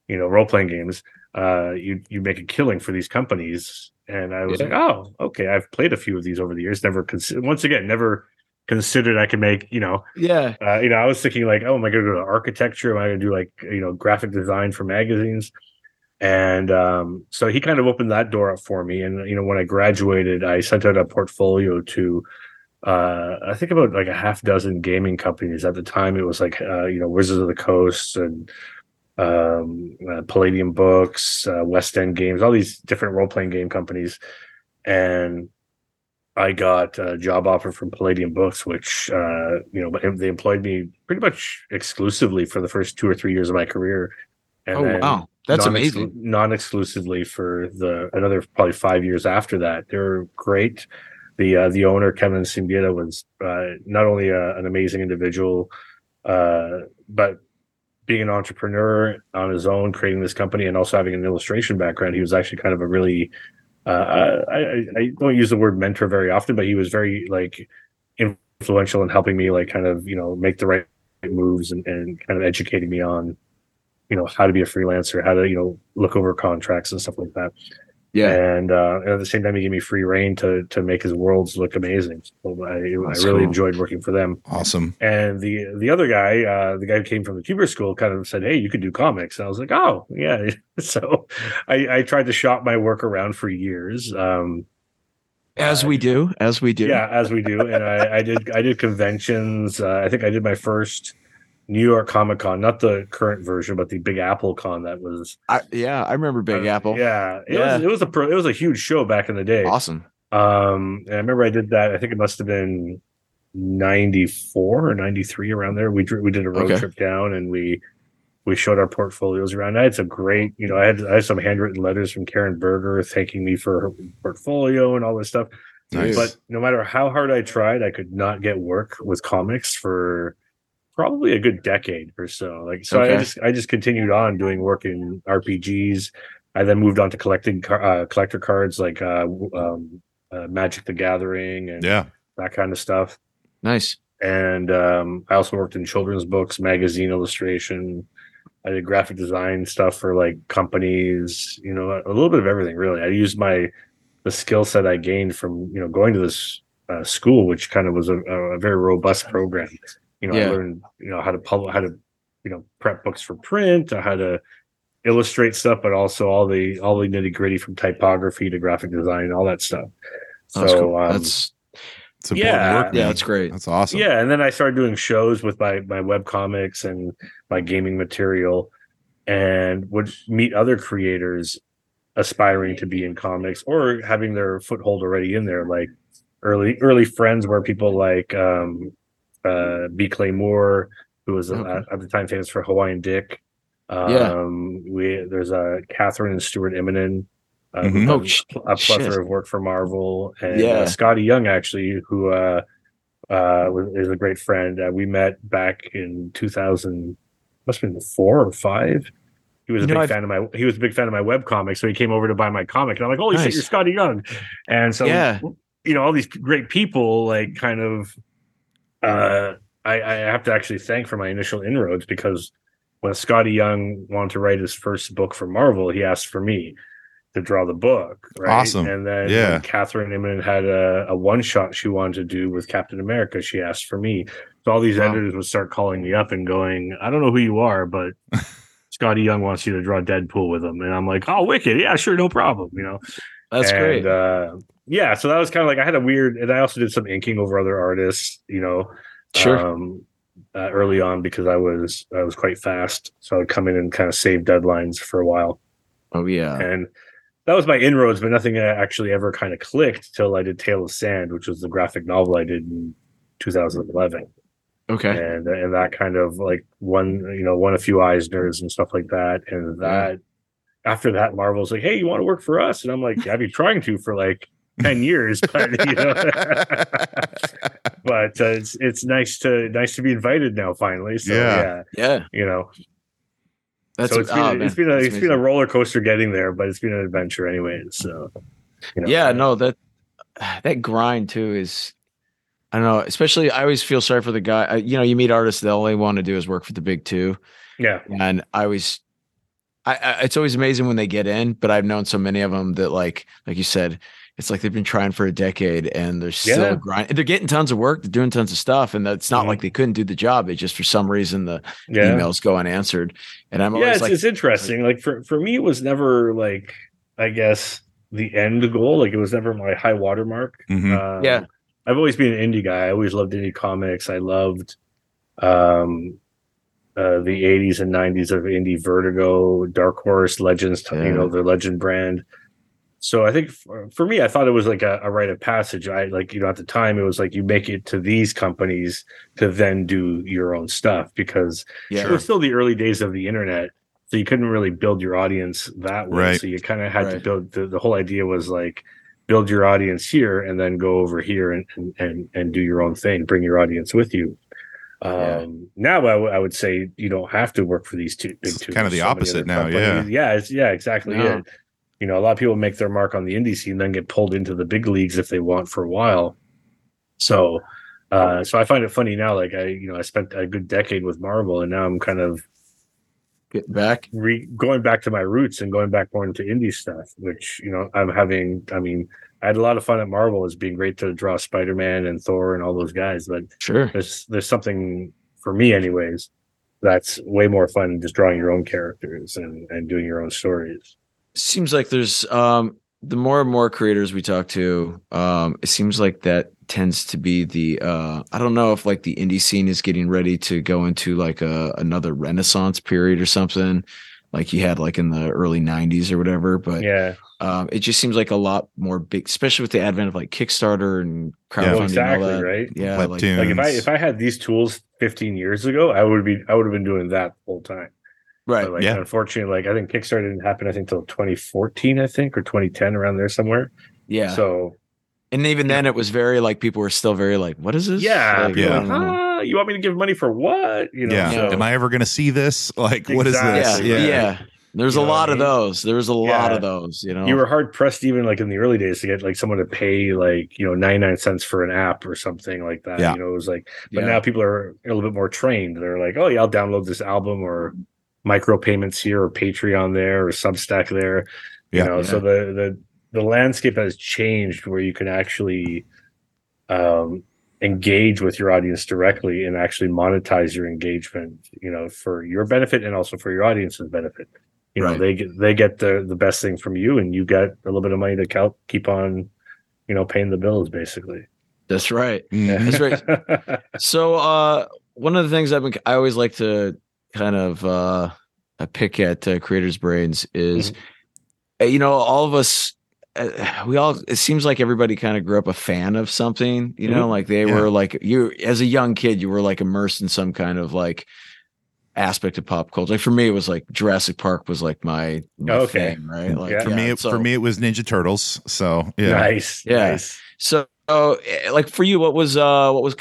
you know, role playing games. Uh, you you make a killing for these companies." And I was Yeah. like, "Oh, okay. I've played a few of these over the years. Never consider once again, never considered I could make you know yeah. uh, you know, I was thinking like, oh, am I going to go to architecture? Am I going to do like, you know, graphic design for magazines? And um, so he kind of opened that door up for me. And you know, when I graduated, I sent out a portfolio to, uh, I think about like a half dozen gaming companies. At the time, it was like, uh, you know, Wizards of the Coast and um, uh, Palladium Books, uh, West End Games, all these different role playing game companies. And I got a job offer from Palladium Books, which uh, you know but they employed me pretty much exclusively for the first two or three years of my career. And Oh, wow. That's non-exclu- amazing. Non-exclusively for the another probably five years after that. They're great. The uh, the owner Kevin Siembieda was uh, not only a, an amazing individual, uh, but being an entrepreneur on his own, creating this company, and also having an illustration background, he was actually kind of a really uh, I, I, don't use the word mentor very often, but he was very like influential in helping me like kind of you know make the right moves and, and kind of educating me on you know how to be a freelancer, how to you know look over contracts and stuff like that. Yeah. And, uh, and at the same time, he gave me free reign to to make his worlds look amazing. So I, I really cool. enjoyed working for them. Awesome. And the the other guy, uh, the guy who came from the Kubert school, kind of said, "Hey, you could do comics." And I was like, "Oh, yeah." *laughs* So I, I tried to shop my work around for years. Um, As we do. As we do. yeah, as we do. And I, I did I did conventions. Uh, I think I did my first New York Comic Con, not the current version, but the Big Apple Con that was I, yeah. I remember Big uh, Apple. Yeah, it Yeah. was it was a pro, it was a huge show back in the day. Awesome. Um, and I remember I did that. I think it must have been ninety four or ninety three around there. We dr- we did a road Okay. trip down and we we showed our portfolios around. I had some great, you know, I had I had some handwritten letters from Karen Berger thanking me for her portfolio and all this stuff. Nice. But no matter how hard I tried, I could not get work with comics for probably a good decade or so. Like so, I just I just continued on doing work in RPGs. I then moved on to collecting uh, collector cards like uh, um, uh, Magic the Gathering and yeah. that kind of stuff. Nice. And um, I also worked in children's books, magazine illustration. I did graphic design stuff for like companies, you know, a little bit of everything really. I used my the skill set I gained from you know going to this uh, school, which kind of was a, a very robust program. You know, Yeah. I learned you know how to publish, how to you know prep books for print, uh, how to illustrate stuff, but also all the all the nitty gritty from typography to graphic design, all that stuff. So That's cool. um, That's It's important Yeah. work. yeah. That's great. That's awesome. yeah, and then I started doing shows with my my web comics and my gaming material, and would meet other creators aspiring to be in comics or having their foothold already in there, like early early friends were people like um, uh, B. Clay Moore, who was uh, Okay. at the time famous for Hawaiian Dick. Um, Yeah. we there's a Kathryn and Stuart Immonen. Uh, Mhm. who've Oh, sh- a shit. plethora of work for Marvel and Yeah. uh, Skottie Young actually, who uh, uh, was, is a great friend. Uh, we met back in 2000, must have been four or five. He was You a big I've- fan of my. He was a big fan of my web comic, so he came over to buy my comic, and I'm like, "Holy shit, you're Skottie Young!" And so, Yeah. you know, all these great people, like, kind of, uh, I, I have to actually thank for my initial inroads because when Skottie Young wanted to write his first book for Marvel, he asked for me to draw the book. Right? Awesome. And then Yeah. Kathryn Immonen had a, a one shot she wanted to do with Captain America. She asked for me. So all these Wow. editors would start calling me up and going, I don't know who you are, but *laughs* Skottie Young wants you to draw Deadpool with him. And I'm like, oh, wicked. Yeah, sure. No problem. You know? That's and, great. Uh, yeah, so that was kind of like I had a weird, and I also did some inking over other artists. You know, Sure. um, uh, early on because I was I was quite fast, so I would come in and kind of save deadlines for a while, oh yeah. and that was my inroads. But nothing actually ever kind of clicked till I did Tale of Sand, which was the graphic novel I did in 2011, Okay. and and that kind of like won you know won a few Eisners and stuff like that, and that after that Marvel's like, hey, you want to work for us? And I'm like, I've been trying to for like. 10 years *laughs* but you know *laughs* but uh, it's it's nice to nice to be invited now finally so Yeah. yeah, Yeah. you know That's so it's been, oh, it's man, been a that's it's been a amazing. roller coaster getting there but it's been an adventure anyway so you know yeah no that that grind too is i don't know especially i always feel sorry for the guy uh, you know you meet artists that only want to do is work for the big two yeah and i always I, I it's always amazing when they get in but i've known so many of them that like like you said it's like they've been trying for a decade and they're still Yeah. grinding they're getting tons of work they're doing tons of stuff and that's not Mhm. like they couldn't do the job they just for some reason the yeah emails go unanswered and i'm yeah always it's, like it's interesting like for for me it was never like i guess the end goal like it was never my high watermark Mhm. Um, Yeah. i've always been an indie guy i always loved indie comics i loved um uh, the 80s and 90s of indie vertigo dark horse legends Yeah. you know the legend brand. So i think for, for me i thought it was like a, a rite of passage. I like you know at the time it was like you make it to these companies to then do your own stuff because yeah. it was still the early days of the internet so you couldn't really build your audience that way. Right. so you kind of had to build the, the whole idea was like build your audience here and then go over here and and and, and do your own thing bring your audience with you um Yeah. now I, w- I would say you don't have to work for these two big two kind of the so opposite now, companies. yeah it's yeah exactly No. it you know a lot of people make their mark on the indie scene then get pulled into the big leagues if they want for a while so uh so i find it funny now like i you know i spent a good decade with marvel and now i'm kind of get back re- going back to my roots and going back more into indie stuff, which you know I'm having. I mean, I had a lot of fun at Marvel. It's been great to draw Spider Man and Thor and all those guys, but sure there's there's something for me, anyways, that's way more fun than just drawing your own characters and and doing your own stories. seems like there's um the more and more creators we talk to um it seems like that tends to be the uh i don't know if like the indie scene is getting ready to go into like a another renaissance period or something like you had like in the early 90s or whatever but Yeah, um it just seems like a lot more big especially with the advent of like kickstarter and crowdfunding Yeah. well, and all that. right. yeah like, Like if I if I had these tools 15 years ago, I would be I would have been doing that the whole time. right But like Yeah. unfortunately, like I think Kickstarter didn't happen. I think till 2014, I think, or 2010, around there somewhere. yeah So and even then it was very like people were still very like what is this Yeah, Like, Yeah. Are? You want me to give money for what? You know, yeah. so- Am I ever going to see this? *laughs* Like, what is this? yeah, yeah. There's You a lot I of those. There's was a lot Yeah. of those. You know, you were hard pressed even like in the early days to get like someone to pay like you know 99 cents for an app or something like that. Yeah. You know, it was like, but Yeah. now people are a little bit more trained. They're like, oh yeah, I'll download this album or micro payments here or Patreon there or Substack there. You Yeah. know, so the the the landscape has changed where you can actually um engage with your audience directly and actually monetize your engagement you know for your benefit and also for your audience's benefit you know Right. they get they get the the best thing from you and you get a little bit of money to keep on you know paying the bills basically that's right. Mhm. That's right. *laughs* So, uh, one of the things I've been, I always like to kind of uh, pick at uh, creators' brains is, uh, you know, all of us. Uh, we all it seems like everybody kind of grew up a fan of something you know like they Yeah. were like you as a young kid you were like immersed in some kind of like aspect of pop culture like for me it was like jurassic park was like my, my Okay. thing right like Yeah. For me, it, so- for me, it was Ninja Turtles. So yeah, nice Yeah. nice So, eh, like for you, what was uh, what was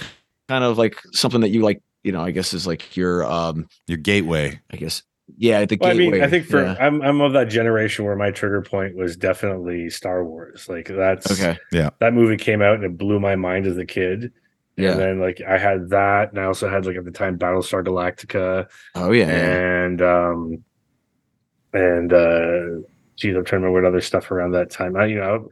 kind of like something that you like? You know, I guess is like your um, your gateway. I guess yeah, the well, I mean, I think for yeah. I'm I'm of that generation where my trigger point was definitely Star Wars. Like that's okay, Yeah, that movie came out and it blew my mind as a kid. yeah, And then like I had that, and I also had like at the time Battlestar Galactica, oh yeah, and um, and uh, geez, I'm trying to remember what other stuff around that time. I you know,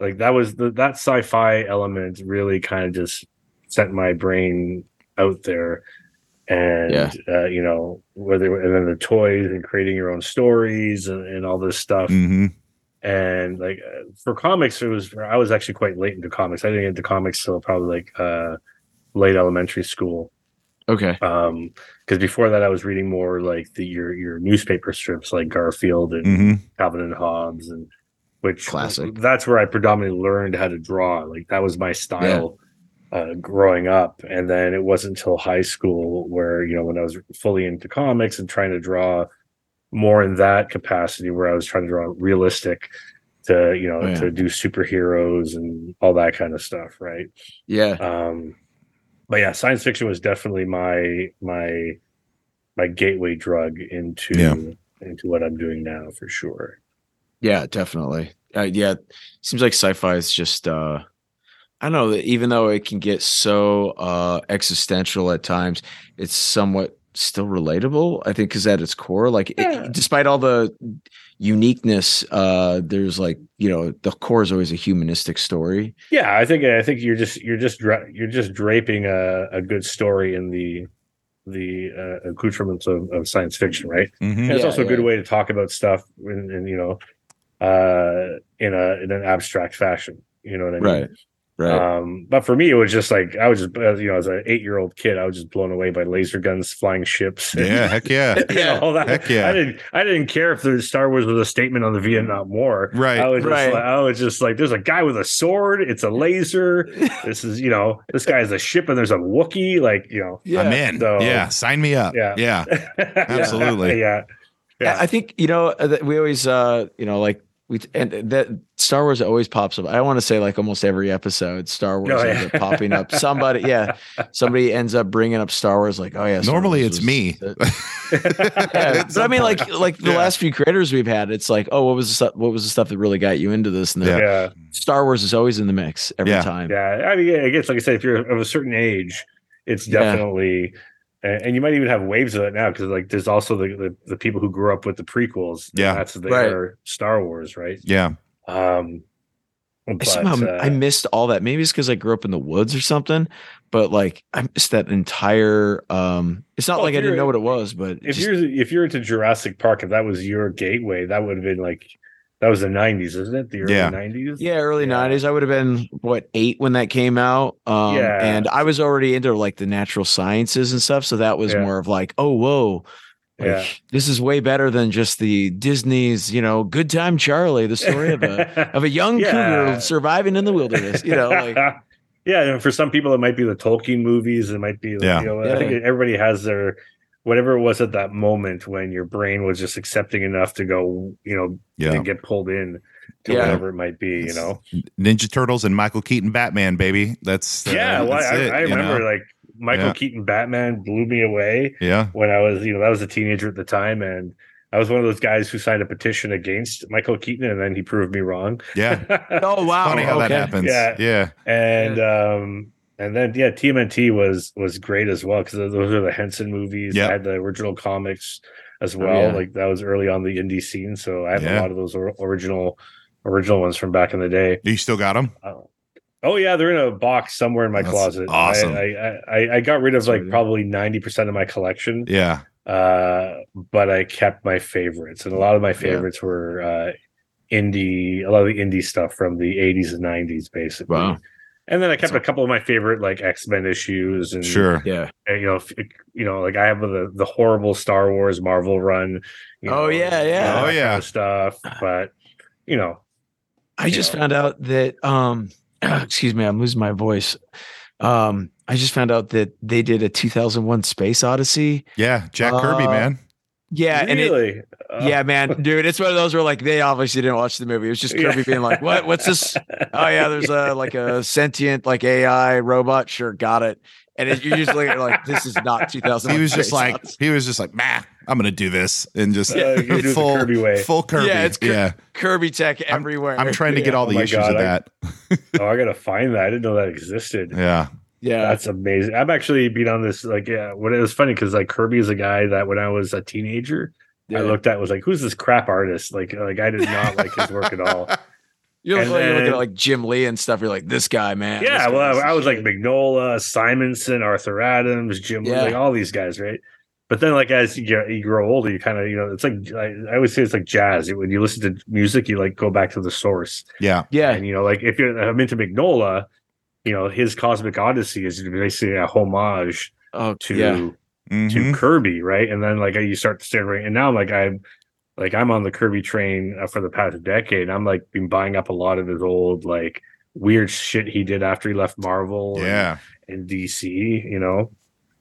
like that was the that sci-fi element really kind of just sent my brain out there, and Yeah. uh, you know whether and then the toys and creating your own stories and, and all this stuff hmm and like uh, for comics it was i was actually quite late into comics i didn't get into comics till probably like uh late elementary school. Okay. Um, because before that, I was reading more like the your your newspaper strips like Garfield and hmm Calvin and Hobbes, and which Classic. That's where I predominantly learned how to draw. Like that was my style uh, growing up, and then it wasn't until high school where you know when I was fully into comics and trying to draw more in that capacity, where I was trying to draw realistic to you know Oh, yeah. to do superheroes and all that kind of stuff, right? Yeah. um but yeah science fiction was definitely my my my gateway drug into Yeah. into what i'm doing now for sure Yeah, definitely. Uh, yeah, seems like sci-fi is just uh I know that even though it can get so uh existential at times, it's somewhat still relatable. I think cuz at its core like Yeah. it, despite all the uniqueness uh there's like, you know, the core is always a humanistic story. yeah i think i think you're just you're just dra- you're just draping a, a good story in the the uh, accoutrements of, of science fiction right hmm and it's Yeah, also a good yeah. way to talk about stuff in, in you know uh in a in an abstract fashion you know what i mean Right. Right. Um, but for me, it was just like I was just, uh, you know, as an eight-year-old kid, I was just blown away by laser guns, flying ships, and- *laughs* Yeah, heck yeah. Yeah. all that. Heck yeah. I didn't, I didn't care if the Star Wars was a statement on the Vietnam War. Right. I was just like, I was just like, there's a guy with a sword. It's a laser. *laughs* this is, you know, this guy has a ship, and there's a Wookiee. Like, you know, yeah. I'm in. So- yeah, sign me up. Yeah. Yeah. *laughs* Absolutely. yeah, Yeah, yeah. I think you know uh, that we always uh you know like we and that Star Wars always pops up. I want to say like almost every episode, Star oh, Wars Oh, ends up *laughs* popping up. Somebody, yeah, somebody ends up bringing up Star Wars. Like, oh yeah, Star Normally Wars it's me. *laughs* Yeah, but I mean, like like the Yeah. last few creators we've had, it's like, oh, what was the stuff? What was the stuff that really got you into this? And then yeah. Star Wars is always in the mix every Yeah. time. Yeah, I mean, yeah, I guess like I said, if you're of a certain age, it's Yeah. definitely, and, and you might even have waves of it now because like there's also the, the the people who grew up with the prequels. Yeah. that's Right. their Star Wars, right? Yeah. Um, I somehow uh, I missed all that. Maybe it's because I grew up in the woods or something. But like I missed that entire. um It's not Well, like I didn't know what it was, but if just- you're if you're into Jurassic Park, if that was your gateway, that would have been like that was the '90s, isn't it? The early Yeah. '90s. Yeah, early Yeah. nineties. I would have been what eight when that came out. Um, Yeah. and I was already into like the natural sciences and stuff, so that was Yeah. more of like, oh, whoa, Yeah. this is way better than just the Disney's, you know, Good Time Charlie, the story of a *laughs* of a young Yeah. cougar surviving in the wilderness. You know, *laughs* like yeah, and for some people, it might be the Tolkien movies. It might be, like, Yeah. you know, Yeah. I think everybody has their whatever it was at that moment when your brain was just accepting enough to go, you know, Yeah. and get pulled in to Yeah. whatever it might be, you know. Ninja Turtles and Michael Keaton Batman, baby. That's uh, yeah, well, that's I, it, I you remember know? like Michael Yeah. Keaton Batman blew me away Yeah. when I was, you know, that was a teenager at the time, and I was one of those guys who signed a petition against Michael Keaton, and then he proved me wrong. Yeah. *laughs* oh wow, Funny how that happens. Yeah. Yeah. and um and then yeah TMNT was was great as well because those are the Henson movies Yeah. I had the original comics as Oh, well yeah. like that was early on the indie scene so I have Yeah. a lot of those original original ones from back in the day You still got them? Oh yeah they're in a box somewhere in my That's closet awesome. I, I I I got rid of like probably 90% of my collection Yeah. uh but I kept my favorites and a lot of my favorites were uh indie a lot of the indie stuff from the 80s and 90s basically Wow. and then I kept So- a couple of my favorite like X Men issues, and Sure. Yeah. and, you know, if, you know, like I have the the horrible Star Wars Marvel run. you Oh, know, yeah, and yeah. all Oh, yeah. kind of stuff. But you know, I just Yeah. found out that um *clears throat* excuse me, I'm losing my voice. Um I just found out that they did a 2001 Space Odyssey. Yeah. Jack Kirby, Uh, man. Yeah, and it, really, Uh, *laughs* yeah, man, dude, it's one of those where like they obviously didn't watch the movie. It was just Kirby Yeah. being like, "What? What's this? *laughs* Oh yeah, there's a like a sentient like AI robot. Sure, got it." And you're just looking at it like this is not 2000. *laughs* He was just like he was just like, "Nah, I'm gonna do this," and just Yeah, you do full Kirby way. full Kirby. Yeah, it's yeah. Kirby tech everywhere. I'm trying to get Yeah. all the Oh issues God, of I- that. *laughs* oh, I gotta find that. I didn't know that existed. Yeah. Yeah, That's amazing. I've actually been on this. Like, yeah, when it was funny because like Kirby is a guy that when I was a teenager, I looked at was like, who's this crap artist? Like, like I did not like his work at all. *laughs* You're, like, you're looking at like Jim Lee and stuff. You're like, this guy, man. yeah, this well, I, I the was like shit." Mignola, Simonson, Arthur Adams, Jim, Yeah. like all these guys, right? But then, like as you, get, you grow older, you kind of, you know, it's like I, I would say it's like jazz. When you listen to music, you like go back to the source, Yeah. yeah, and you know, like if you're I'm into Mignola, you know his Cosmic Odyssey is basically a homage Oh, to yeah. to Mhm. Kirby, right? And then like you start to stand right, and now I'm like I'm like I'm on the Kirby train uh, for the past decade. And I'm like been buying up a lot of his old like weird shit he did after he left Marvel, Yeah. and, DC. You know,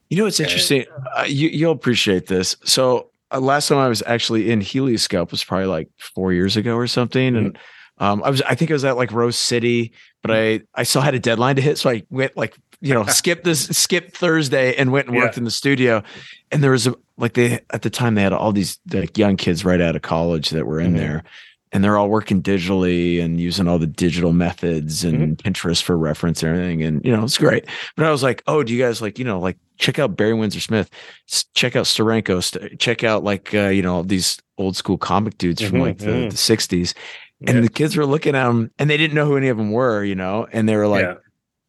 You know what's interesting? Uh, you you'll appreciate this. So uh, last time I was actually in Helioscope was probably like four years ago or something, and um, I was I think I was at like Rose City, but I I still had a deadline to hit, so I went like you know *laughs* skipped this skipped Thursday and went and worked in the studio, and there was a like they at the time they had all these like young kids right out of college that were in Mhm. there. And they're all working digitally and using all the digital methods and Pinterest for reference and everything. And, you know, it's great. But I was like, oh, do you guys like, you know, like check out Barry Windsor Smith, check out Steranko, st- check out like, uh, you know, these old school comic dudes from Mhm, like the, mhm. the 60s. And Yeah. the kids were looking at them and they didn't know who any of them were, you know, and they were like, yeah,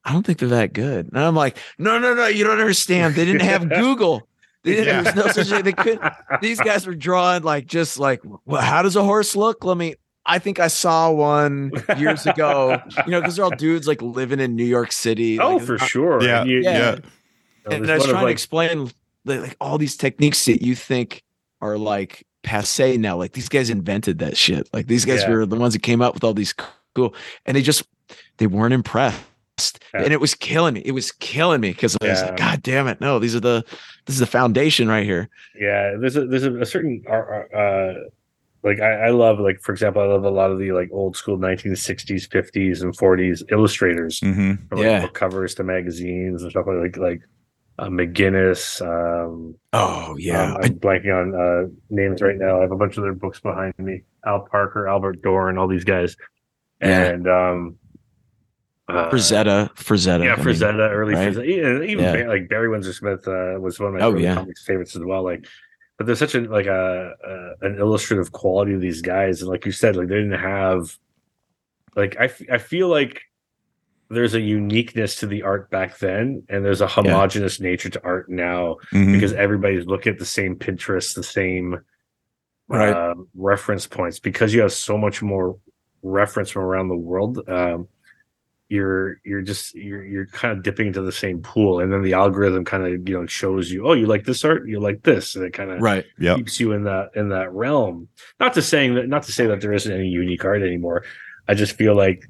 I don't think they're that good. And I'm like, no, no, no, you don't understand. They didn't have *laughs* Google. They didn't, Yeah. There's no such thing. They couldn't. These guys were drawing like just like, well, how does a horse look? Let me. I think I saw one years ago. You know, because they're all dudes like living in New York City. oh like, for sure. Yeah. And you- Yeah. Yeah. you And I was one of, trying to explain like, like all these techniques that you think are like passe now. Like these guys invented that shit. Like these guys Yeah. were the ones that came up with all these cool, and they just they weren't impressed. Yeah. And it was killing me. It was killing me because I was Yeah. like, God damn it. No, these are the this is the foundation right here. Yeah, there's a there's a, certain uh, uh like I, I love like for example I love a lot of the like old school 1960s 50s and 40s illustrators hmm from like Yeah. book covers to magazines and stuff like like like uh, McGinnis um Oh yeah. um, I'm blanking on uh names right now I have a bunch of their books behind me Al Parker Albert Dorne all these guys Yeah. and um uh, Frazetta, Frazetta. yeah, I mean, early right? Frazetta, even, Yeah. Like Barry Windsor Smith uh, was one of my Oh, yeah. comics favorites as well. Like, but there's such a like a, a an illustrative quality of these guys, and like you said, like they didn't have like I f- I feel like there's a uniqueness to the art back then, and there's a homogenous nature to art now hmm because everybody's looking at the same Pinterest, the same Right. uh, reference points because you have so much more reference from around the world. Um, you're you're just you're you're kind of dipping into the same pool, and then the algorithm kind of you know shows you, oh, you like this art, you like this, and it kind of Right. Yep. keeps you in that in that realm. Not to saying that not to say that there isn't any unique art anymore. I just feel like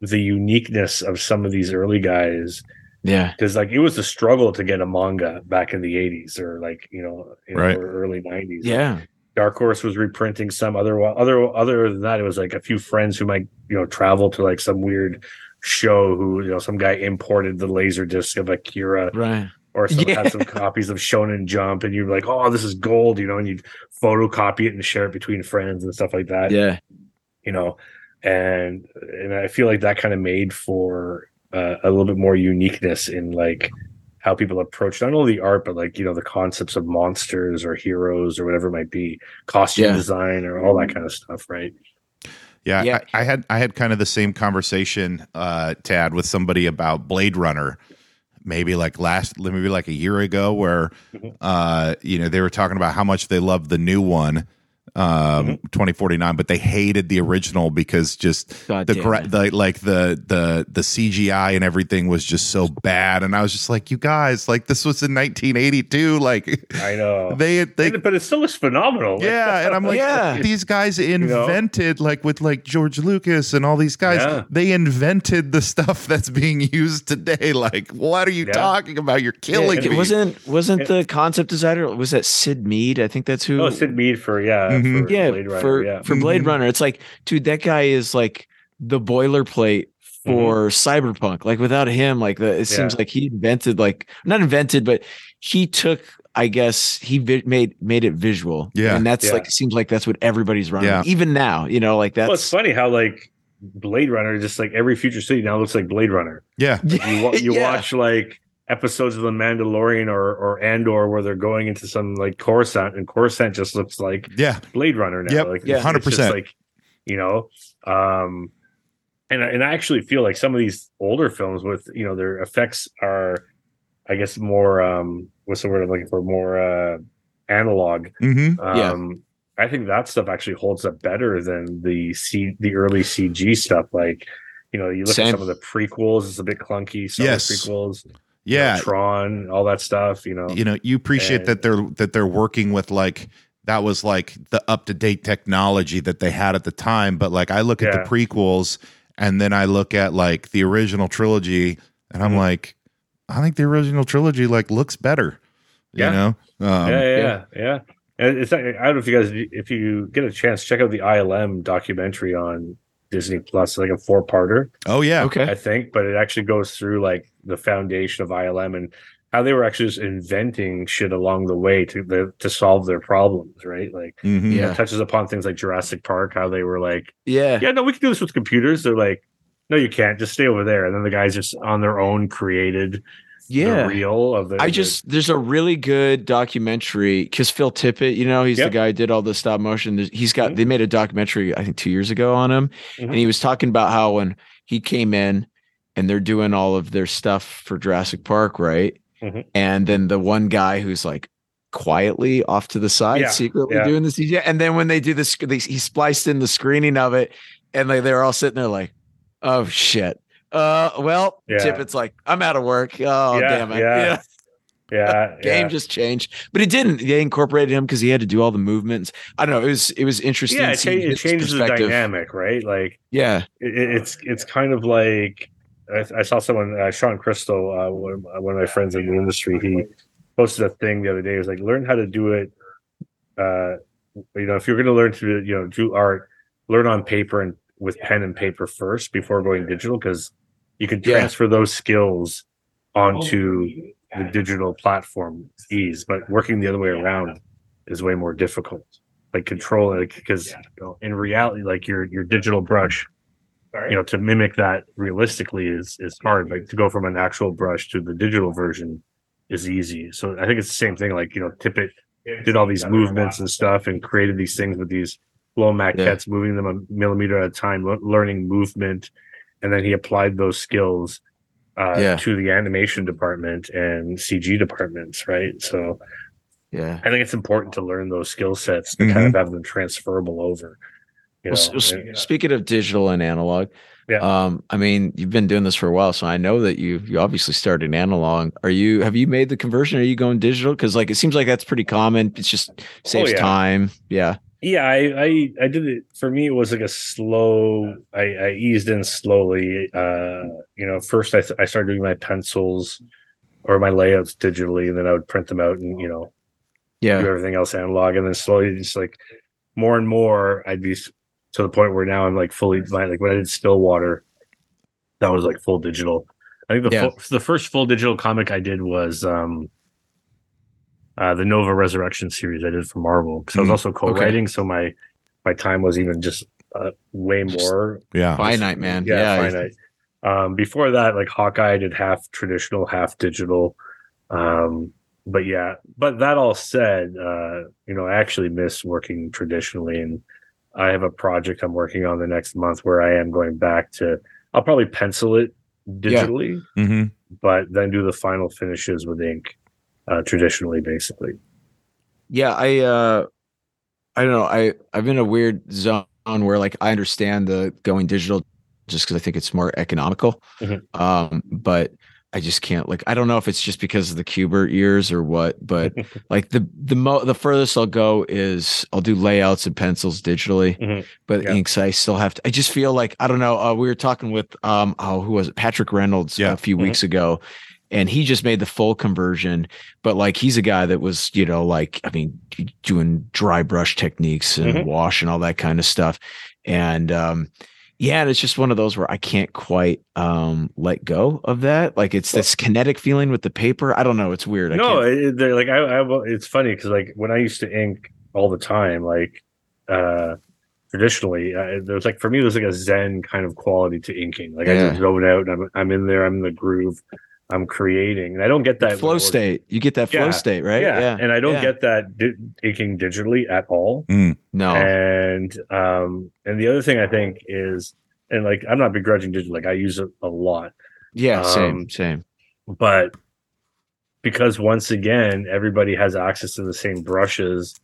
the uniqueness of some of these early guys Yeah. because like it was a struggle to get a manga back in the 80s or like you know, Right. early 90s Yeah. dark horse was reprinting some other other other than that it was like a few friends who might you know travel to like some weird show who you know some guy imported the laser disc of akira Right. or some Yeah. had some copies of shonen jump and you're like oh this is gold you know and you'd photocopy it and share it between friends and stuff like that Yeah. you know and and i feel like that kind of made for uh, a little bit more uniqueness in like how people approach not only the art but like you know the concepts of monsters or heroes or whatever it might be costume Yeah. design or all that kind of stuff right Yeah, Yeah. I, I had I had kind of the same conversation, uh, Tad, with somebody about Blade Runner, maybe like last, maybe like a year ago, where Mhm. uh, you know they were talking about how much they loved the new one, um, twenty forty nine, but they hated the original because just God the, damn gra- the like the the the CGI and everything was just so bad, and I was just like, you guys, like this was in nineteen eighty two, like *laughs* i know *laughs* they they but it still looks phenomenal yeah, and I'm like, *laughs* Yeah. these guys invented, like with like George Lucas and all these guys, Yeah. they invented the stuff that's being used today. Like, what are you Yeah. talking about? You're killing It me. wasn't wasn't the concept designer was that Syd Mead? I think that's who. oh syd mead for yeah Mhm. for yeah, Blade Runner, for yeah for Blade Mhm. Runner. It's like, dude, that guy is like the boilerplate for cyberpunk. Like without him, like the, it seems like he invented like not invented, but he took. I guess he vi- made made it visual. Yeah. and that's Yeah. like it seems like that's what everybody's running. Yeah. Even now, you know, like that's well it's funny how like blade runner just like every future city now looks like blade runner yeah, you, *laughs* you Yeah. watch like episodes of the Mandalorian or or Andor where they're going into some like Coruscant and Coruscant just looks like yeah, Blade Runner now. Yep, like yeah, it's- it's just 100%. Like you know, um, and I- and I actually feel like some of these older films with you know their effects are, I guess more um what's the word I'm looking for more uh analog. hmm Yeah. Um, I think that stuff actually holds up better than the C the early CG stuff like You know, you look Same. at some of the prequels; it's a bit clunky. Some Yes. of the prequels, you know, Yeah, Tron, all that stuff. You know, you know, you appreciate And- that they're that they're working with like that was like the up to date technology that they had at the time. But like I look at the prequels and then I look at like the original trilogy and I'm Mhm. like, I think the original trilogy like looks better. You Yeah. know? Um, yeah, yeah, yeah, yeah. And it's I don't know if you guys if you get a chance check out the ILM documentary on Disney Plus, like a four parter, Oh yeah. Okay. I think, but it actually goes through like the foundation of ILM and how they were actually just inventing shit along the way to the, to solve their problems, right? Like Mhm. Yeah. it touches upon things like Jurassic Park, how they were like, Yeah. yeah, no, we can do this with computers. They're like, no, you can't. Just stay over there. And then the guys just on their own created Yeah. the reel of the. I the- just there's a really good documentary because Phil Tippett, you know, he's Yep. the guy who did all the stop motion. He's got Mhm. they made a documentary I think two years ago on him, Mhm. and he was talking about how when he came in and they're doing all of their stuff for Jurassic Park, right? Mhm. And then the one guy who's like quietly off to the side, Yeah, secretly yeah. doing the CGI, and then when they do this, they, he spliced in the screening of it, and like they're all sitting there like, oh shit. Uh, well, Yeah. Tippett's like, I'm out of work. Oh, Yeah, damn it. yeah. yeah, *laughs* game yeah. just changed, but it didn't. They incorporated him because he had to do all the movements. I don't know. It was it was interesting. yeah, it, cha- it changes the dynamic, right? Like Yeah, it, it- it's it's kind of like I, I saw someone, uh, Shawn Crystal, uh, one, one of my friends in the industry. He posted a thing the other day. He was like, learn how to do it. Uh, you know, if you're going to learn to you know do art, learn on paper and with pen and paper first before going digital, because you can Yeah. transfer those skills onto the digital platform ease. But working the other way around is way more difficult. Like control, like because you know, in reality, like your your digital brush you know to mimic that realistically is is hard but to go from an actual brush to the digital version is easy. So i think it's the same thing like you know tippett did all these movements and stuff and created these things with these blow maquettes moving them a millimeter at a time learning movement and then he applied those skills uh, Yeah. to the animation department and cg departments right so yeah. i think it's important to learn those skill sets to kind of have them transferable over you know s- speaking of digital and analog, Yeah. Um, I mean, you've been doing this for a while, so I know that you you obviously started analog. Are you have you made the conversion? Are you going digital? Because like it seems like that's pretty common. It's just saves Oh, yeah. time. Yeah. Yeah, I, I I did it. For me, it was like a slow. I, I eased in slowly. Uh, you know, first I I started doing my pencils or my layouts digitally, and then I would print them out and you know Yeah. do everything else analog, and then slowly just like more and more, I'd be to the point where now I'm like fully like when I did Stillwater, that was like full digital. I think the Yeah. full, the first full digital comic I did was um uh the Nova Resurrection series I did for Marvel because I was Mhm. also co-writing, so my my time was even just uh, way Just more Yeah. Finite man. yeah, Yeah. finite. Um, before that, like Hawkeye, I did half traditional, half digital. Um, but yeah, but that all said, uh, you know, I actually miss working traditionally, and I have a project I'm working on the next month where I am going back to. I'll probably pencil it digitally, hmm but then do the final finishes with ink, uh, traditionally, basically. Yeah, I uh I don't know. I I'm in a weird zone where like I understand the going digital just because I think it's more economical. Mhm. Um, but I just can't like I don't know if it's just because of the Kubert years or what, but *laughs* like the the mo the furthest I'll go is I'll do layouts and pencils digitally, Mhm. but Yeah. inks I still have to. I just feel like I don't know. Uh, we were talking with um oh who was it Patrick Reynolds Yeah. a few Mhm. weeks ago, and he just made the full conversion. But like he's a guy that was you know like I mean doing dry brush techniques and Mhm. wash and all that kind of stuff, and um yeah, and it's just one of those where I can't quite um let go of that. Like it's this kinetic feeling with the paper. I don't know. It's weird. I no, they're like I, I. It's funny because like when I used to ink all the time, like uh traditionally, uh, there's like for me, there's like a zen kind of quality to inking. Like I just zone out, and I'm I'm in there, I'm in the groove, I'm creating, and I don't get that when flow work- state. You get that flow Yeah, state, right? Yeah, and I don't yeah. get that di- inking digitally at all. no. And um, and the other thing I think is, and like I'm not begrudging digital, like I use it a lot, yeah, same, um, same. but because once again everybody has access to the same brushes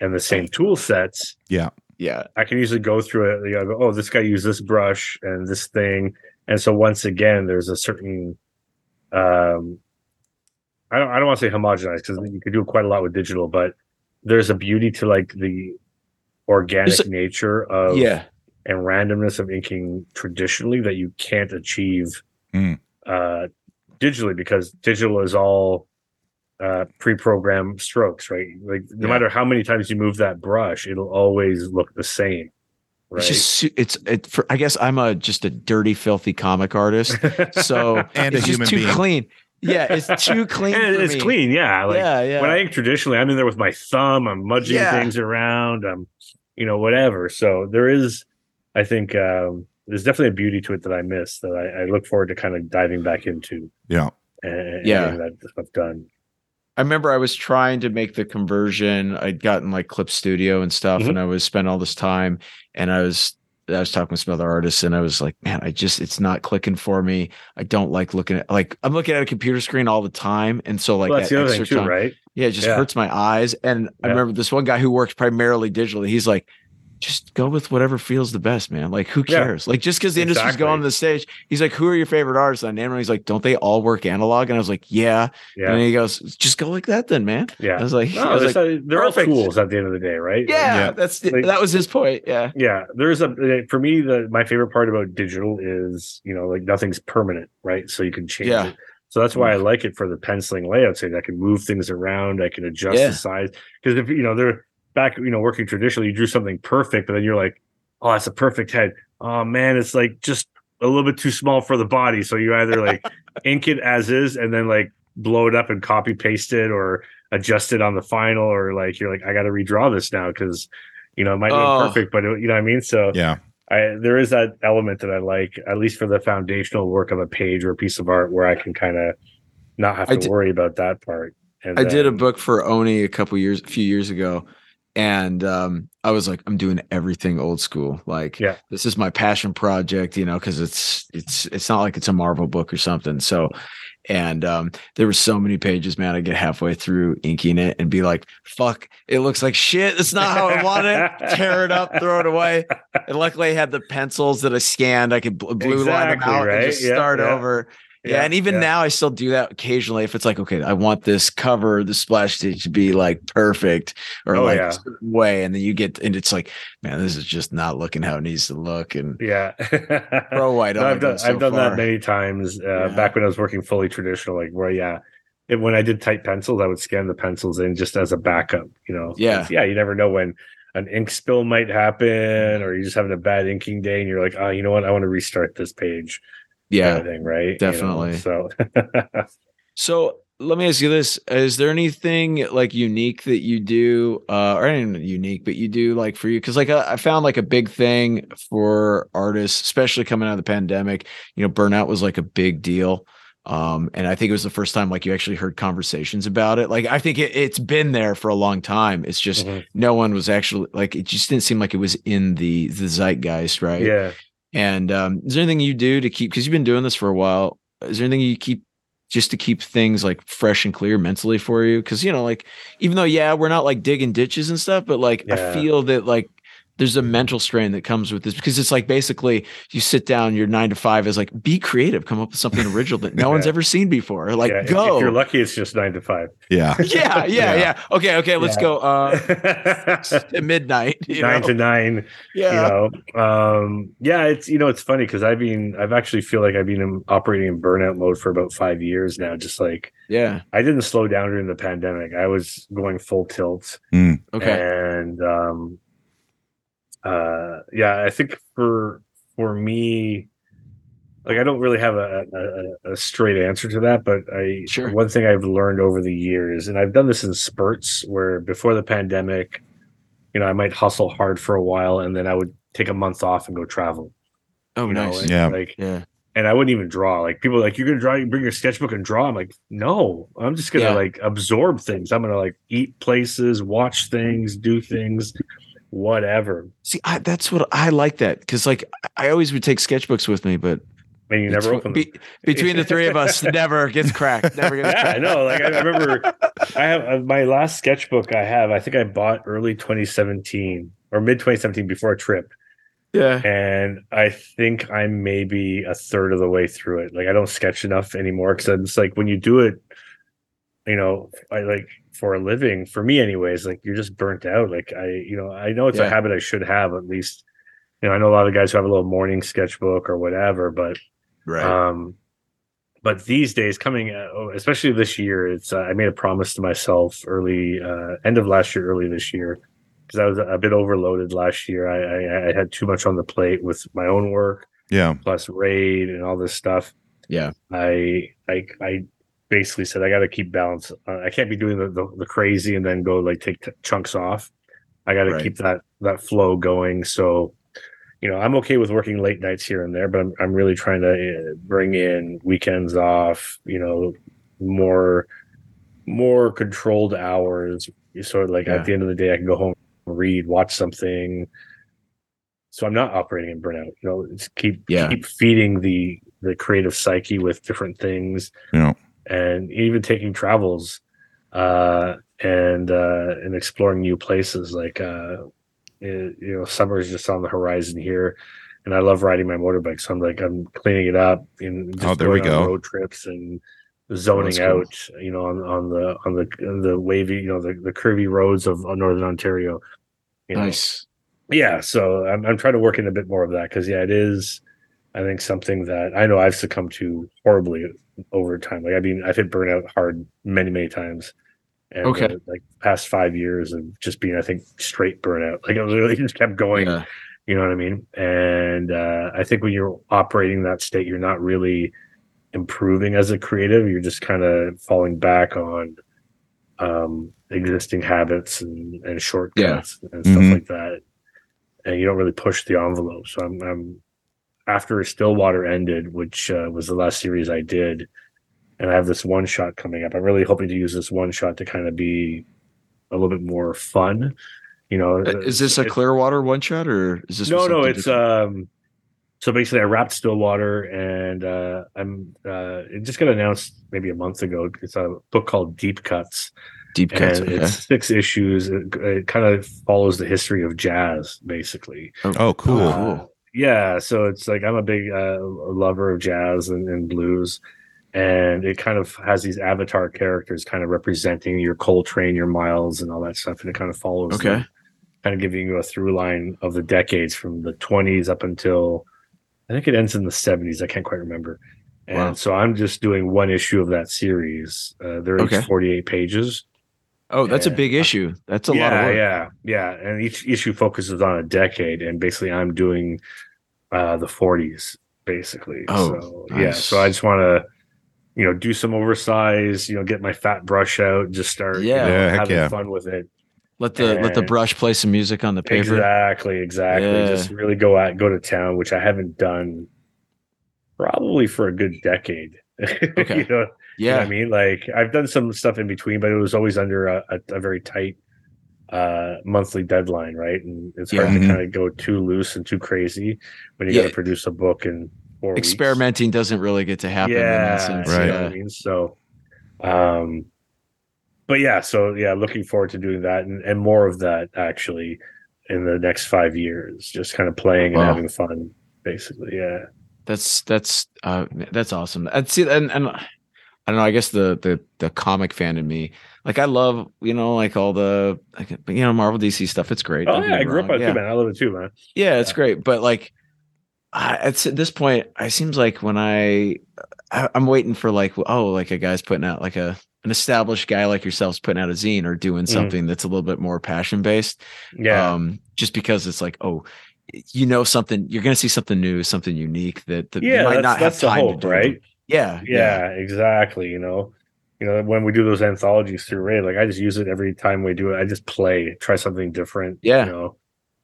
and the same tool sets Yeah. Yeah, i can usually go through it you know, go, oh this guy used this brush and this thing and so once again, there's a certain, um, I don't I don't want to say homogenized because you could do quite a lot with digital, but there's a beauty to like the organic a- nature of yeah. and randomness of inking traditionally that you can't achieve Mm. uh, digitally because digital is all uh, pre-programmed strokes, right? Like no Yeah. matter how many times you move that brush, it'll always look the same, right? It's just it's it. for I guess I'm a just a dirty, filthy comic artist. So *laughs* And a it's human just too being. clean. Yeah, it's *laughs* too clean. And for it's me. clean, yeah. Like yeah, yeah. when I ink traditionally, I'm in there with my thumb. I'm mudging Yeah. things around. I'm, you know, whatever. So there is, I think, um, there's definitely a beauty to it that I miss that I, I look forward to kind of diving back into. Yeah. And, and Yeah. getting that stuff done. I remember I was trying to make the conversion. I'd gotten like Clip Studio and stuff, Mhm. and I was spending all this time. And I was I was talking with some other artists, and I was like, man, I just it's not clicking for me. I don't like looking at like I'm looking at a computer screen all the time, and so like well, that's that the other thing too, time- right? Yeah, it just Yeah. hurts my eyes. And I remember this one guy who works primarily digitally. He's like, just go with whatever feels the best, man. Like, who Yeah. cares? Like, just because the industry's going to the stage, he's like, who are your favorite artists? And I named. He's like, don't they all work analog? And I was like, yeah. Yeah. And he goes, just go like that, then, man. yeah. I was like, I No, was like, a- they're perfect. all tools at the end of the day, right? Yeah, Yeah. that's Like- that was his point. Yeah, yeah there's a eh, for me the my favorite part about digital is you know like nothing's permanent right so you can change Yeah. it so that's why i mm. like it for the penciling layout so i can move things around i can adjust Yeah. the size because if you know they're back you know working traditionally you drew something perfect but then you're like oh that's a perfect head oh man it's like just a little bit too small for the body so you either like *laughs* ink it as is and then like blow it up and copy paste it or adjust it on the final or like you're like i gotta redraw this now because you know it might Oh. be perfect but it, you know what i mean so Yeah. I there is that element that I like, at least for the foundational work of a page or a piece of art, where I can kind of not have to did- worry about that part. And I did a book for Oni a couple years, a few years ago, and um, I was like, I'm doing everything old school. Like, Yeah. this is my passion project, you know, because it's it's it's not like it's a Marvel book or something. So, and um, there were so many pages, man. I get halfway through inking it and be like, "Fuck, it looks like shit. It's not how I want it." Tear it up, throw it away. And luckily, I had the pencils that I scanned. I could bl- blue line them Exactly, out right? and just Yeah, start yeah. over. Yeah, and even yeah. now I still do that occasionally. If it's like, okay, I want this cover, the splash page to be like perfect or Oh, like yeah. a certain way, and then you get and it's like, man, this is just not looking how it needs to look. And yeah. throw white *laughs* No, I've done so I've done far. that many times. Uh, Yeah. Back when I was working fully traditional, like where yeah, it, when I did type pencils, I would scan the pencils in just as a backup. You know, Yeah. yeah. You never know when an ink spill might happen, or you're just having a bad inking day, and you're like, oh, you know what, I want to restart this page. Yeah. kind of thing, right? You know, definitely. so *laughs* So let me ask you this: Is there anything like unique that you do, uh, or anything unique, but you do like for you? Because like I, I found like a big thing for artists, especially coming out of the pandemic. You know, burnout was like a big deal. Um, and I think it was the first time like you actually heard conversations about it. Like I think it, it's been there for a long time. It's just Mhm. no one was actually like it just didn't seem like it was in the the zeitgeist, right? yeah. And um, is there anything you do to keep because you've been doing this for a while? Is there anything you keep just to keep things like fresh and clear mentally for you? Because you know, like even though yeah, we're not like digging ditches and stuff, but like I feel that like there's a mental strain that comes with this because it's like basically you sit down, your nine to five is like be creative, come up with something original that no *laughs* one's ever seen before. Like yeah. go. If you're lucky, it's just nine to five. Yeah. *laughs* yeah, yeah, Yeah. yeah, Okay, okay, let's Yeah. go. Uh, *laughs* midnight. You nine know? to nine. yeah. You know, um, yeah, it's you know, it's funny because I've been, I've actually feel like I've been operating in burnout mode for about five years now. Just like yeah. I didn't slow down during the pandemic. I was going full tilt, Okay. and um, uh, yeah, I think for for me, like I don't really have a, a, a straight answer to that, but I Sure. one thing I've learned over the years, and I've done this in spurts, where before the pandemic, you know, I might hustle hard for a while, and then I would take a month off and go travel. oh, you know, nice. and, Yeah. like yeah. and I wouldn't even draw. Like people are like, you're gonna draw, you bring your sketchbook and draw. I'm like, no, I'm just gonna Yeah. like absorb things. I'm gonna like eat places, watch things, do things, whatever. See, I, that's what I like that because like I always would take sketchbooks with me, but And you never betwe- open them. be- between the three of us, *laughs* never gets cracked. Never gets yeah, I know. Like I remember, I have uh, my last sketchbook. I have. I think I bought early 2017 or mid 2017 before a trip. Yeah. and I think I'm maybe a third of the way through it. Like I don't sketch enough anymore because it's like when you do it, you know, I like for a living, for me anyways, like you're just burnt out. Like I, you know, I know it's Yeah. a habit I should have at least. You know, I know a lot of guys who have a little morning sketchbook or whatever, but Right. um, but these days, coming, uh, oh, especially this year, it's uh, I made a promise to myself early, uh, end of last year, early this year, because I was a bit overloaded last year. I, I I had too much on the plate with my own work Yeah. plus raid and all this stuff. Yeah. I I I basically said I got to keep balance. Uh, I can't be doing the, the the crazy and then go like take t- chunks off. I got to Right. keep that that flow going. So, you know, I'm okay with working late nights here and there, but I'm I'm really trying to uh, bring in weekends off. You know, more more controlled hours. Sort of like Yeah. at the end of the day, I can go home, read, watch something. So I'm not operating in burnout. You know, it's keep Yeah. keep feeding the the creative psyche with different things Yeah. And even taking travels uh and uh and exploring new places like uh it- you know summer is just on the horizon here and i love riding my motorbike so i'm like i'm cleaning it up and just Oh, there we go. road trips and zoning That's cool. out you know on on the on the on the wavy you know the, the curvy roads of northern ontario you know? Nice. yeah so I'm, I'm trying to work in a bit more of that because yeah it is i think something that i know i've succumbed to horribly over time. Like i mean i've hit burnout hard many many times. And Okay. uh, like past five years of just being i think straight burnout. Like it was really *laughs* just kept going. Yeah. you know what i mean? And uh, i think when you're operating that state you're not really improving as a creative. You're just kind of falling back on um existing habits and, and shortcuts and stuff Mhm. like that. And you don't really push the envelope. So i'm, I'm after stillwater ended which uh, was the last series i did and i have this one shot coming up i'm really hoping to use this one shot to kind of be a little bit more fun you know Uh, Is this a it's- Clearwater one shot or is this? no no it's different? um so basically i wrapped stillwater and uh i'm uh it just got announced maybe a month ago it's a book called deep cuts deep cuts. and Okay. it's six issues it, it kind of follows the history of jazz basically Oh, cool. Oh, Uh, yeah so it's like i'm a big uh, lover of jazz and, and blues and it kind of has these avatar characters kind of representing your coltrane your miles and all that stuff and it kind of follows Okay. them, kind of giving you a through line of the decades from the 20s up until i think it ends in the 70s i can't quite remember and Wow. so i'm just doing one issue of that series uh, they're Okay. each 48 pages Oh, that's a big issue. That's a yeah, lot of work. Yeah, yeah, and each issue focuses on a decade, and basically, I'm doing uh, the 40s, basically. Oh, so yeah, so I just want to, you know, do some oversize, you know, get my fat brush out, just start, you Yeah. know, Yeah, having yeah. fun with it. Let the let the brush play some music on the paper. Exactly, exactly. Yeah. Just really go out, go to town, which I haven't done probably for a good decade. *laughs* Okay. you know, you know Yeah. what I mean? Like I've done some stuff in between, but it was always under a, a, a very tight uh monthly deadline, right? And it's hard Yeah. to kind of go too loose and too crazy when you Yeah. got to produce a book and four weeks. Experimenting doesn't really get to happen in Yeah, that sense. you know Right. I mean? So, um, but yeah, so yeah, looking forward to doing that and, and more of that actually in the next five years, just kind of playing and having fun, basically. Yeah. That's that's uh that's awesome. And see and and I don't know, I guess the the the comic fan in me, like I love, you know, like all the like you know, Marvel DC stuff. It's great. Oh yeah, I grew up on it yeah. too, man. I love it too, man. Yeah, it's Yeah. great, but like, I, it's at this point, it seems like when I, I, I'm waiting for like, oh, like a guy's putting out like a an established guy like yourself's putting out a zine or doing Mhm. something that's a little bit more passion based. Yeah. Um, just because it's like, oh, you know, something you're gonna see something new, something unique that, that yeah, you might that's, not that's have time hope, to do. right? Yeah, Yeah, yeah, exactly. You know, you know, when we do those anthologies through Raid, like I just use it every time we do it. I just play, try something different. Yeah. You know,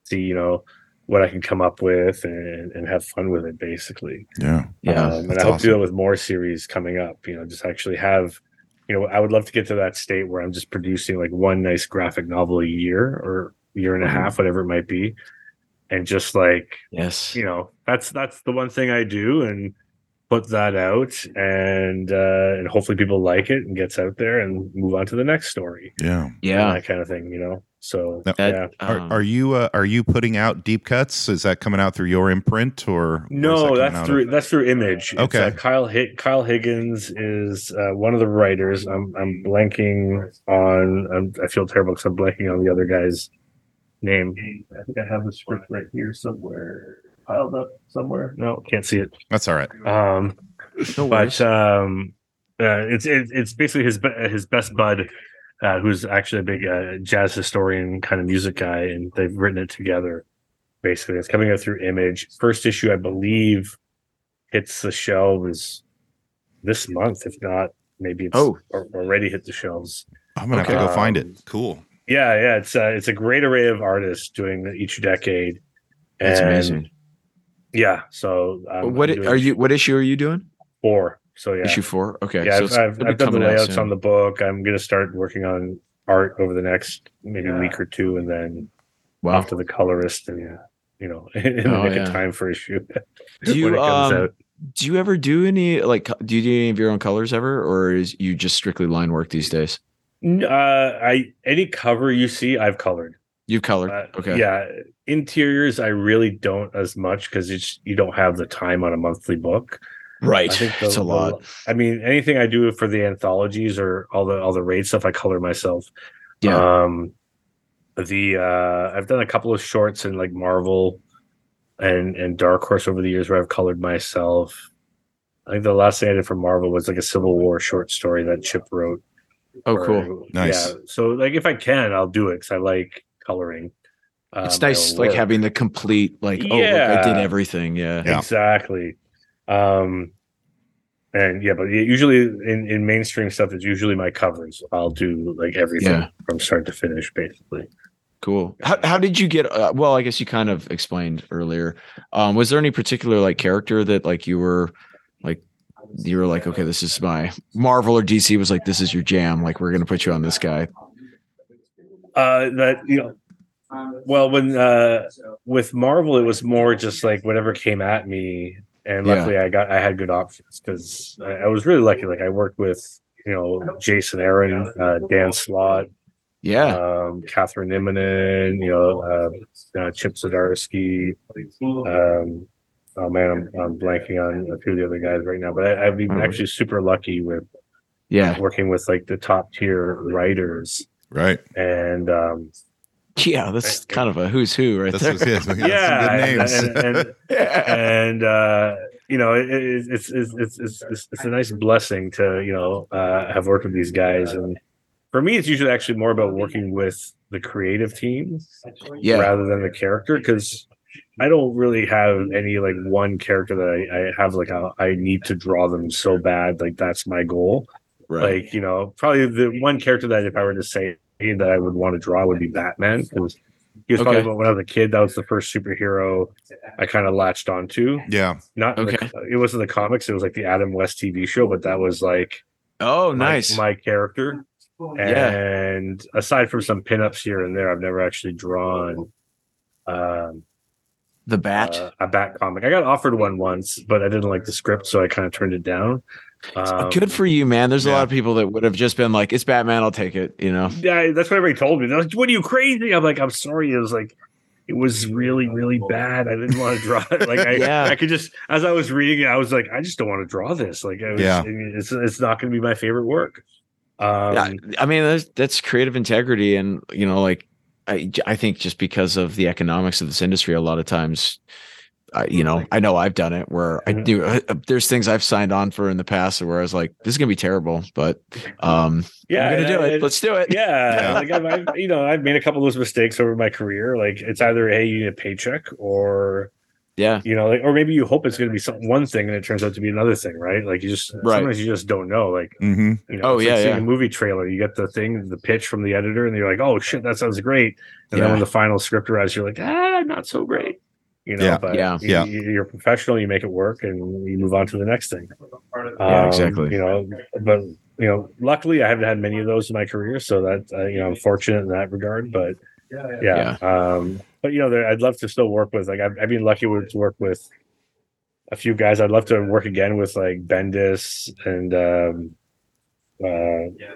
see, you know, what I can come up with and, and have fun with it basically. Yeah. yeah. Um, and I hope to do it with more series coming up. You know, just actually have, you know, I would love to get to that state where I'm just producing like one nice graphic novel a year or year and a Mhm. half, whatever it might be, and just like yes, you know, that's that's the one thing I do, and put that out, and uh, and hopefully people like it and gets out there and move on to the next story. Yeah. yeah. that kind of thing. You know, So No. yeah, Are, Um, are you uh, are you putting out deep cuts? Is that coming out through your imprint or where's that no, that's through of? that's through Image. It's, Okay. uh, Kyle Hig- Kyle Higgins is uh, one of the writers. I'm I'm blanking on. I'm, I feel terrible because I'm blanking on the other guy's name. I think I have the script right here somewhere, piled up somewhere. No, can't see it. That's all right. Um, no worries. but um, uh, it's it, it's basically his be- his best bud, uh, who's actually a big uh, jazz historian kind of music guy, and they've written it together. Basically, it's coming out through Image. First issue, I believe, hits the shelves this month. If not, maybe it's Oh. already hit the shelves. I'm gonna have to Okay. go find it. Um, Cool. Yeah, yeah, it's uh, it's a great array of artists doing each decade. That's And, amazing. Yeah, so um, what I'm are you? What issue are you doing? four? So yeah, Issue four. Okay. yeah, so I've, I've, I've done the layouts on the book. I'm going to start working on art over the next maybe week or two, and then Wow. off to the colorist, and you know, *laughs* in the Oh, nick yeah. of time for issue. *laughs* Do you when it comes um, out. do you ever do any like do you do any of your own colors ever, or is you just strictly line work these days? N- Uh, I any cover you see, I've colored. You've colored. Uh, okay. Yeah, interiors I really don't as much because it's you don't have the time on a monthly book. Right. I think the- it's a the- lot. I mean, anything I do for the anthologies or all the all the raid stuff, I color myself. Yeah. Um, the uh, I've done a couple of shorts in like Marvel and and Dark Horse over the years where I've colored myself. I think the last thing I did for Marvel was like a Civil War short story that Chip wrote. oh, or- cool. Nice. Yeah. So like if I can, I'll do it because I like coloring. Uh, It's nice, like having the complete, like, oh, look, I did everything. Yeah. Yeah. Exactly. Um, and yeah, but usually in, in mainstream stuff, it's usually my covers. I'll do like everything Yeah. from start to finish, basically. Cool. How how did you get? Uh, well, I guess you kind of explained earlier. Um, was there any particular like character that like you were like you were like, okay, this is my Marvel or DC was like, this is your jam. Like, we're gonna put you on this guy. Uh, that you know, well, when uh, with Marvel, it was more just like whatever came at me, and Yeah. luckily I got I had good options because I, I was really lucky. Like I worked with you know Jason Aaron, uh, Dan Slott, Yeah. um, Kathryn Immonen, you know, uh, uh, Chip Zdarsky. Um, oh man, I'm, I'm blanking on a few of the other guys right now, but I, I've been Mhm. actually super lucky with yeah. working with like the top tier writers Right. and um, *laughs* Yeah. That's kind of a who's who right That's there. yeah, yeah, some good and, names. and, and, *laughs* and uh, you know, it, it, it's, it's it's it's it's it's a nice blessing to you know uh, have worked with these guys, and for me, it's usually actually more about working with the creative team Yeah. rather than the character because I don't really have any like one character that I, I have like a, I need to draw them so bad like that's my goal. Right. Like you know, probably the one character that if I were to say that I would want to draw would be Batman because he was Okay. probably when I was a kid that was the first superhero I kind of latched onto. yeah. Not Okay. like, it wasn't the comics; it was like the Adam West TV show, but that was like oh, nice. my, character. Yeah. And aside from some pinups here and there, I've never actually drawn um, the bat. uh, a bat comic. I got offered one once, but I didn't like the script, so I kind of turned it down. Um, Good for you, man. There's a lot of people that would have just been like, "It's Batman. I'll take it." You know. Yeah, that's what everybody told me. They're like, "What are you crazy?" I'm like, "I'm sorry." It was like, it was really, really bad. I didn't want to draw it. Like, I, *laughs* Yeah. I could just, as I was reading it, I was like, I just don't want to draw this. Like, I was, Yeah. It's it's not going to be my favorite work. Um, yeah, I mean that's, that's creative integrity, and you know, like I, I think just because of the economics of this industry, a lot of times, I, you know, I know I've done it where I Mhm. do. Uh, there's things I've signed on for in the past where I was like, "This is gonna be terrible," but um, yeah, I'm gonna do it. Let's do it. yeah, *laughs* Yeah. like I've, I've, you know, I've made a couple of those mistakes over my career. Like, it's either hey, you need a paycheck, or yeah, you know, like, or maybe you hope it's going to be some one thing and it turns out to be another thing, right? Like, you just Right. sometimes you just don't know. Like, hmm You know, Oh, yeah, like seeing yeah. a movie trailer. You get the thing, the pitch from the editor, and you're like, "Oh shit, that sounds great." And Yeah. then when the final script arrives, you're like, "Ah, not so great." You know, Yeah. but Yeah. you, Yeah. you- you're professional. You make it work, and you move on to the next thing. Yeah, Um, exactly. You know, but you know, luckily, I haven't had many of those in my career, so that uh, you know, I'm fortunate in that regard. But yeah, yeah, um, but you know, there, I'd love to still work with. Like, I've, I've been lucky with, to work with a few guys. I'd love to work again with like Bendis and um, uh,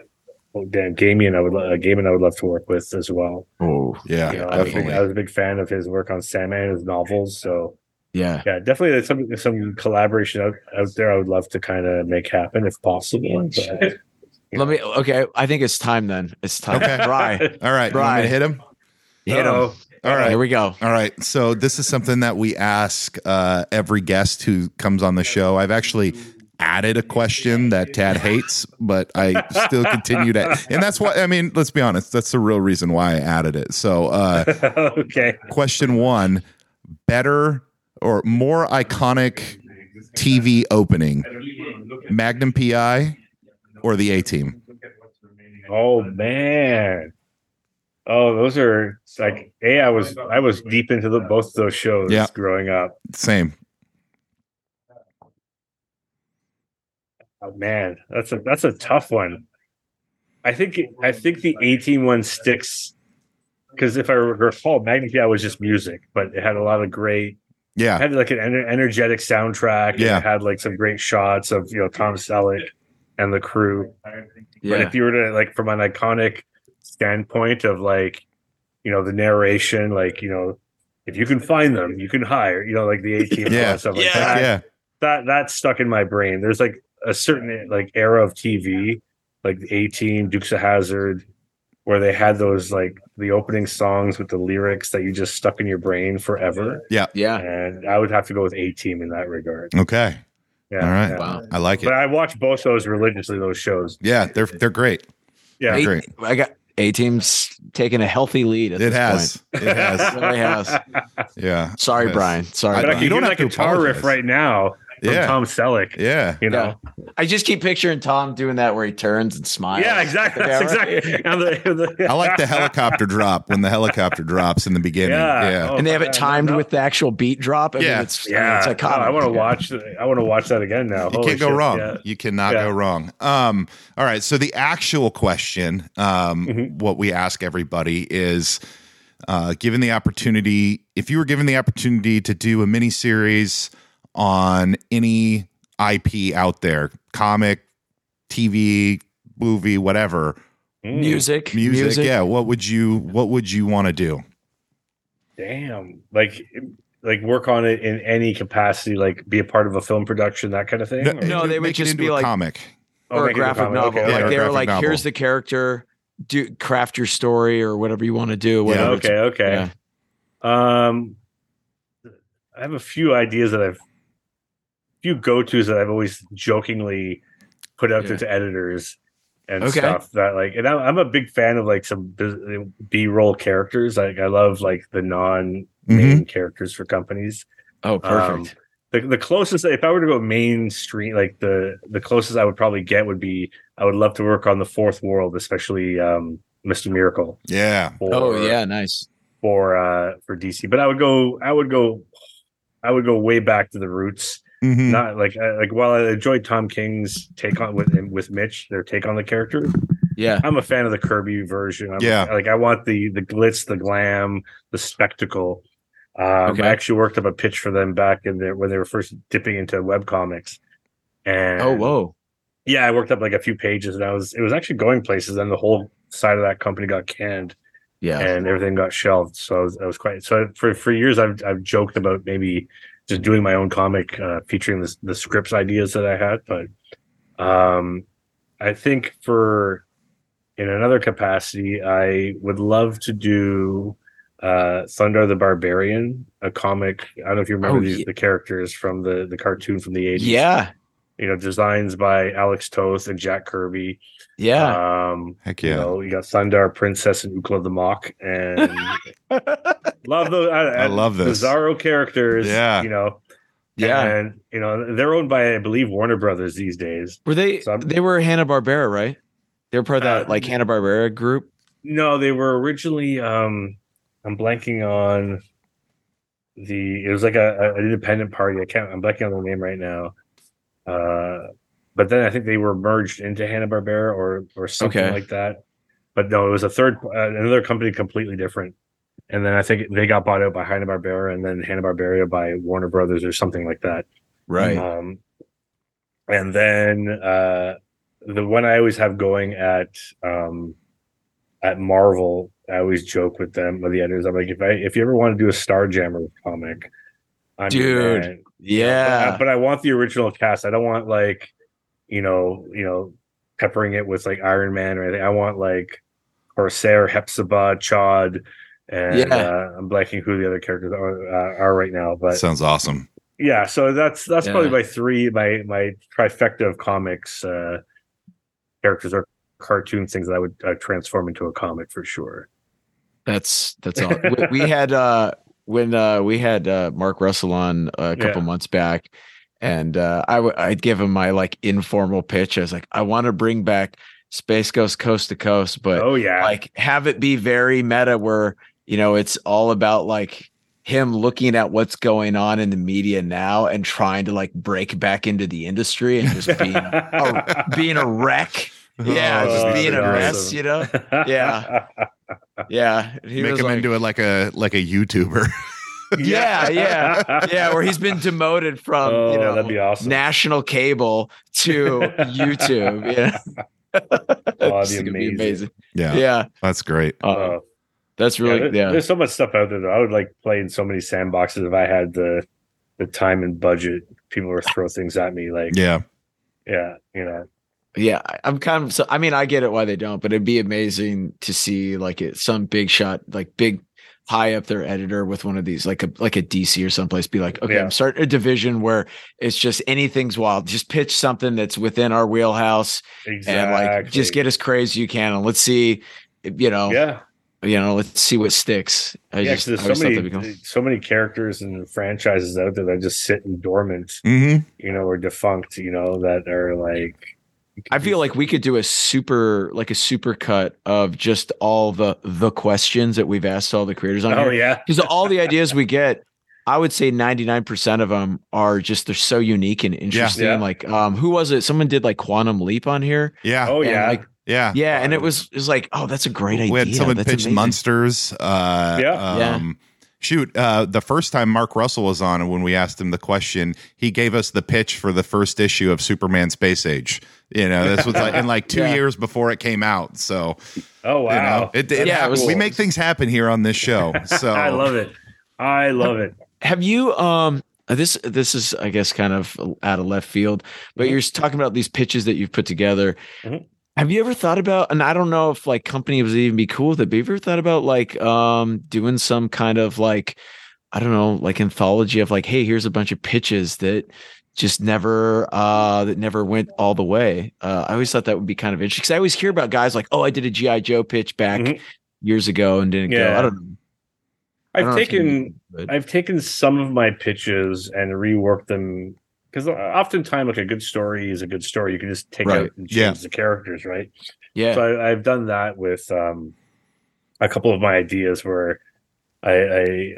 oh, damn, Gamian, I would lo- uh, Gaiman, I would love to work with as well. Oh, Yeah, You know, I, was a big, definitely. I was a big fan of his work on Sandman, and his novels. So yeah. yeah, definitely there's some some collaboration out, out there. I would love to kind of make happen if possible. But, *laughs* Let me. Okay, I think it's time. Then it's time. Okay. Bry, All right, you want me to hit him? hit him. All right. Here we go. All right. So this is something that we ask uh, every guest who comes on the show. I've actually added a question that Tad hates, but I still continue to. *laughs* And that's why. I mean, let's be honest. That's the real reason why I added it. So, uh, *laughs* okay. question one: better or more iconic TV opening, Magnum PI or the A Team? Oh man. Oh, those are it's like oh. a. I was I was deep into the, both of those shows Yeah. growing up. Same. Oh man, that's a that's a tough one. I think I think the A Team one sticks because if I recall, Magnum PI was just music, but it had a lot of great. It Yeah. had like an ener- energetic soundtrack. and Yeah. it had like some great shots of you know Tom Selleck and the crew. But Yeah. if you were to like from an iconic standpoint of like, you know, the narration, like, you know, if you can find them, you can hire, you know, like the A Team Yeah. and stuff like Yeah. that. Yeah. That that stuck in my brain. There's like a certain like era of TV, like the A Team, Dukes of Hazzard, where they had those like the opening songs with the lyrics that you just stuck in your brain forever. yeah. Yeah. And I would have to go with A Team in that regard. Okay. Yeah. All right. yeah. Wow. I like But it. I watch both those religiously, those shows. Yeah. They're they're great. Yeah. A- great. I got A team's taking a healthy lead. At It this has. It has. *laughs* It really has. Yeah. Sorry, Yes. Brian. Sorry, I- But uh, I can You don't do have that to guitar riff right now from Yeah. Tom Selleck. Yeah. You know, I just keep picturing Tom doing that where he turns and smiles. yeah, exactly. That's exactly. *laughs* And the- the- I like the helicopter drop when the helicopter drops in the beginning. Yeah. Yeah. Oh, And they have it timed with the actual beat drop. I mean, Yeah. it's, Yeah, it's Oh. I want to watch. I want to watch that again now. You Holy can't go shit, wrong. yeah. You cannot Yeah. go wrong. Um, all right. So the actual question, um, Mhm. what we ask everybody is, uh, given the opportunity, if you were given the opportunity to do a mini series on any IP out there, comic, TV, movie, whatever, Mm, music, music, yeah, what would you what would you want to do? Damn. Like, like work on it in any capacity. Like, be a part of a film production, that kind of thing. No, No, they would just be a like- comic. Oh, or a make it a graphic comic. novel. Okay, Yeah, like they were graphic like, novel. here's the character, do craft your story or whatever you want to do. Yeah, Whatever it's- okay, okay. Um, I have a few ideas that I've, few go tos that I've always jokingly put out Yeah. to editors and Okay. stuff that like, and I'm, I'm a big fan of like some B roll characters. Like I love like the non main characters for companies. Oh, perfect. Um, the, the closest, if I were to go mainstream, like the the closest I would probably get would be I would love to work on the fourth world, especially um, Mr. Miracle. Yeah. For, oh yeah, nice. for uh for DC. But I would go, I would go, I would go way back to the roots. Mhm. Not like uh, like while I enjoyed Tom King's take on with with Mitch, their take on the character. Yeah. I'm a fan of the Kirby version. I'm, Yeah. like I want the the glitz, the glam, the spectacle. Um, Okay. I actually worked up a pitch for them back in there when they were first dipping into web comics. And Oh whoa. yeah, I worked up like a few pages, and I was it was actually going places. Then the whole side of that company got canned, Yeah. and everything got shelved. So I was, I was quite so for for years. I've I've joked about maybe just doing my own comic uh, featuring the the scripts ideas that I had, but um, I think for in another capacity, I would love to do uh Thundarr the Barbarian, a comic. I don't know if you remember Oh, these, yeah. the characters from the the cartoon from the 80s. Yeah. You know, designs by Alex Toth and Jack Kirby. Yeah. Um, Heck you yeah. know, you got Thundarr Princess and Ookla the Mok, and *laughs* love those. I, I love this. Bizarro characters. Yeah. you know, yeah. and you know they're owned by I believe Warner Brothers these days. Were they So they were Hanna Barbera, right? They were part of that Uh, like Hanna Barbera group. No, they were originally. um I'm blanking on the. It was like a, a- an independent party. I can't. I'm blanking on the name right now. Uh, but then I think they were merged into Hanna Barbera or or something Okay. like that. But no, it was a third, uh, another company completely different. And then I think they got bought out by Hanna Barbera, and then Hanna Barbera by Warner Brothers or something like that. Right. Um, and then uh, the one I always have going at um at Marvel, I always joke with them with the editors. I'm like, if I if you ever want to do a Starjammer comic, I'm Dude. Yeah. But I, but I want the original cast. I don't want like, you know, you know, peppering it with like Iron Man or anything. I want like Corsair, Hepzibah, Chod, and Yeah. uh, I'm blanking who the other characters are, uh, are right now. But Sounds awesome. yeah, so that's that's Yeah. probably my three, my my trifecta of comics uh, characters or cartoon things that I would uh, transform into a comic for sure. That's that's all. we, we had uh when uh we had uh Mark Russell on a couple Yeah. months back, and uh I w- I'd give him my like informal pitch. I was like, I want to bring back Space Ghost Coast to Coast, but oh yeah, like have it be very meta, where you know it's all about like him looking at what's going on in the media now and trying to like break back into the industry and just being a, *laughs* being a wreck. Yeah, Oh, just being a great. mess, you know. Yeah. Yeah, he Make was him like- into it like a like a YouTuber. *laughs* yeah, yeah, yeah. Where he's been demoted from oh, you know that'd be awesome. national cable to *laughs* YouTube. Yeah, Oh, that'd be gonna be amazing. amazing. Yeah, Yeah, that's great. Uh, That's yeah, really there- yeah. There's so much stuff out there that I would like play in so many sandboxes if I had the the time and budget. People were throw things at me like Yeah, yeah, you know. Yeah, I- I'm kind of. So, I mean, I get it why they don't, but it'd be amazing to see like it, some big shot, like big high up their editor with one of these, like a like a DC or someplace, be like, okay, Yeah. I'm starting a division where it's just anything's wild. Just pitch something that's within our wheelhouse Exactly. and like just get as crazy as you can, and let's see, you know, yeah. You know, let's see what sticks. I yeah, just 'cause I there's always so many, that'd be cool. so many characters and franchises out there that just sit in dormant, hmm you know, or defunct, you know, that are like. I feel like we could do a super like a super cut of just all the the questions that we've asked all the creators on Oh here. yeah, because all the ideas we get i would say 99% of them are just they're so unique and interesting Yeah. like um who was it someone did like quantum leap on here yeah, oh yeah, like yeah. yeah and it was it was like oh that's a great idea We had someone that's pitch amazing. monsters. Uh, Yeah. Yeah. Um, Shoot, uh, the first time Mark Russell was on, and when we asked him the question, he gave us the pitch for the first issue of Superman Space Age. You know, this was like in like two *laughs* Yeah. years before it came out. So, oh wow, you know, it, it Yeah, it happens. was- we make things happen here on this show. *laughs* So, I love it. I love it. have you um this this is i guess kind of out of left field but Mhm. you're talking about these pitches that you've put together Mhm. Have you ever thought about and i don't know if like company would even be cool with it but have you ever thought about like um doing some kind of like i don't know like anthology of like hey here's a bunch of pitches that just never uh that never went all the way. Uh i always thought that would be kind of interesting because i always hear about guys like oh i did a gi joe pitch back Mhm. years ago and didn't go. I don't know. Don't I've know taken I've taken some of my pitches and reworked them because oftentimes, like a good story is a good story. You can just take Right. out and change Yeah. the characters, right? yeah So I, I've done that with um, a couple of my ideas where I,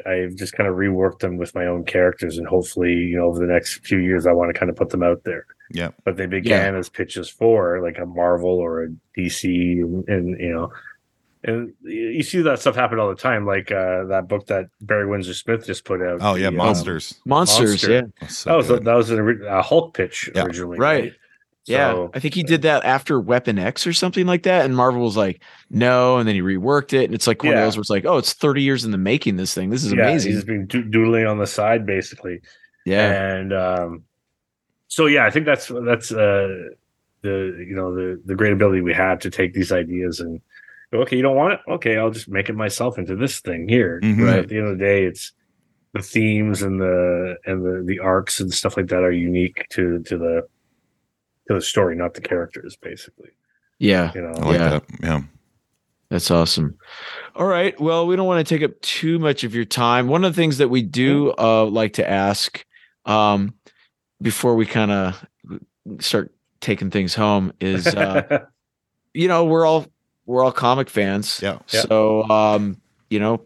I I've just kind of reworked them with my own characters, and hopefully, you know, over the next few years, I want to kind of put them out there. yeah, But they began as pitches for like a Marvel or a DC, and, and you know. And you see that stuff happen all the time, like uh, that book that Barry Windsor Smith just put out. oh yeah, the, um, monsters. monsters Monster. yeah So that was a, that was an, a Hulk pitch Yeah. originally, Right. Yeah, So- I think he did that after Weapon X or something like that, and Marvel was like, "No," and then he reworked it, and it's like one Yeah. of those where it's like, "Oh, it's thirty years in the making. This thing, this is yeah, amazing." He's just been doodling on the side, basically. yeah, and um, so yeah, I think that's that's uh, the you know the the great ability we have to take these ideas and go, okay, you don't want it, okay, I'll just make it myself into this thing here. Mhm. Right. At the end of the day, it's the themes and the and the the arcs and stuff like that are unique to to the to the story, not the characters, basically. yeah, You know, I like Yeah. that. Yeah. that's awesome. All right, well, we don't want to take up too much of your time. One of the things that we do uh, like to ask um, before we kind of start taking things home is, uh, *laughs* you know, we're all we're all comic fans. Yeah. Yeah. So, um, you know,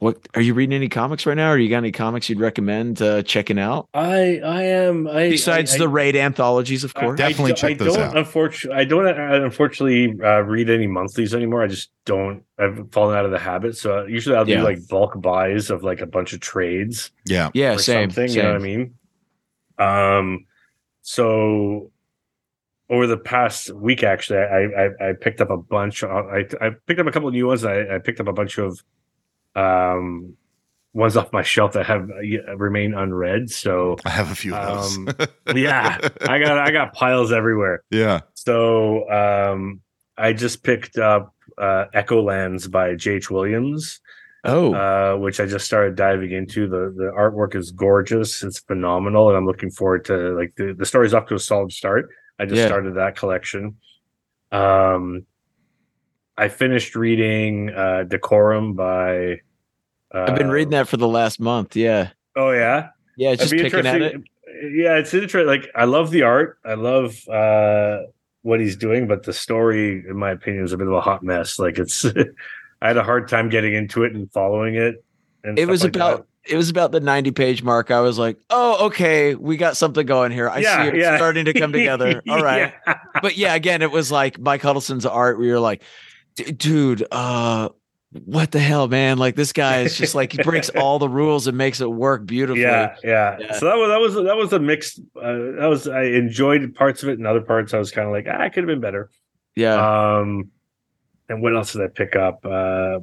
what are you reading any comics right now? Or you got any comics you'd recommend uh, checking out I I am I besides I, the raid anthologies, of I- course? Definitely I, do- check I those don't, out. Unfortunately, I don't uh, unfortunately uh, read any monthlies anymore. I just don't. I've fallen out of the habit. So usually I'll do Yeah. like bulk buys of like a bunch of trades Yeah. yeah, same. something. same. You know what I mean? Um. So over the past week, actually, I I, I picked up a bunch. Of, I I picked up a couple of new ones. I, I picked up a bunch of um ones off my shelf that have uh, remain unread. So I have a few of those. um, yeah, I got I got piles everywhere. *laughs* yeah. So um, I just picked up uh, Echo Lands by J.H. Williams, Oh, uh, which I just started diving into. the The artwork is gorgeous; it's phenomenal, and I'm looking forward to like the the story's off to a solid start. I just Yeah. started that collection. Um, I finished reading uh, Decorum by. Uh, I've been reading that for the last month. Yeah, Oh yeah, yeah, just picking at it. Yeah, it's interesting. Like I love the art. I love uh what he's doing, but the story, in my opinion, is a bit of a hot mess. Like it's *laughs* I had a hard time getting into it and following it. And It was like about that. It was about the 90 page mark. I was like, oh, okay, we got something going here. I Yeah, see it yeah. starting to come together. *laughs* All right. Yeah. But yeah, again, it was like Mike Huddleston's art where you're like, dude, uh, what the hell, man? Like this guy is just like he breaks *laughs* all the rules and makes it work beautifully. yeah, yeah, Yeah. So that was that was that was a mixed. Uh, that was I enjoyed parts of it, and other parts I was kind of like, ah, I could have been better. Yeah. Um, and what else did I pick up? Uh,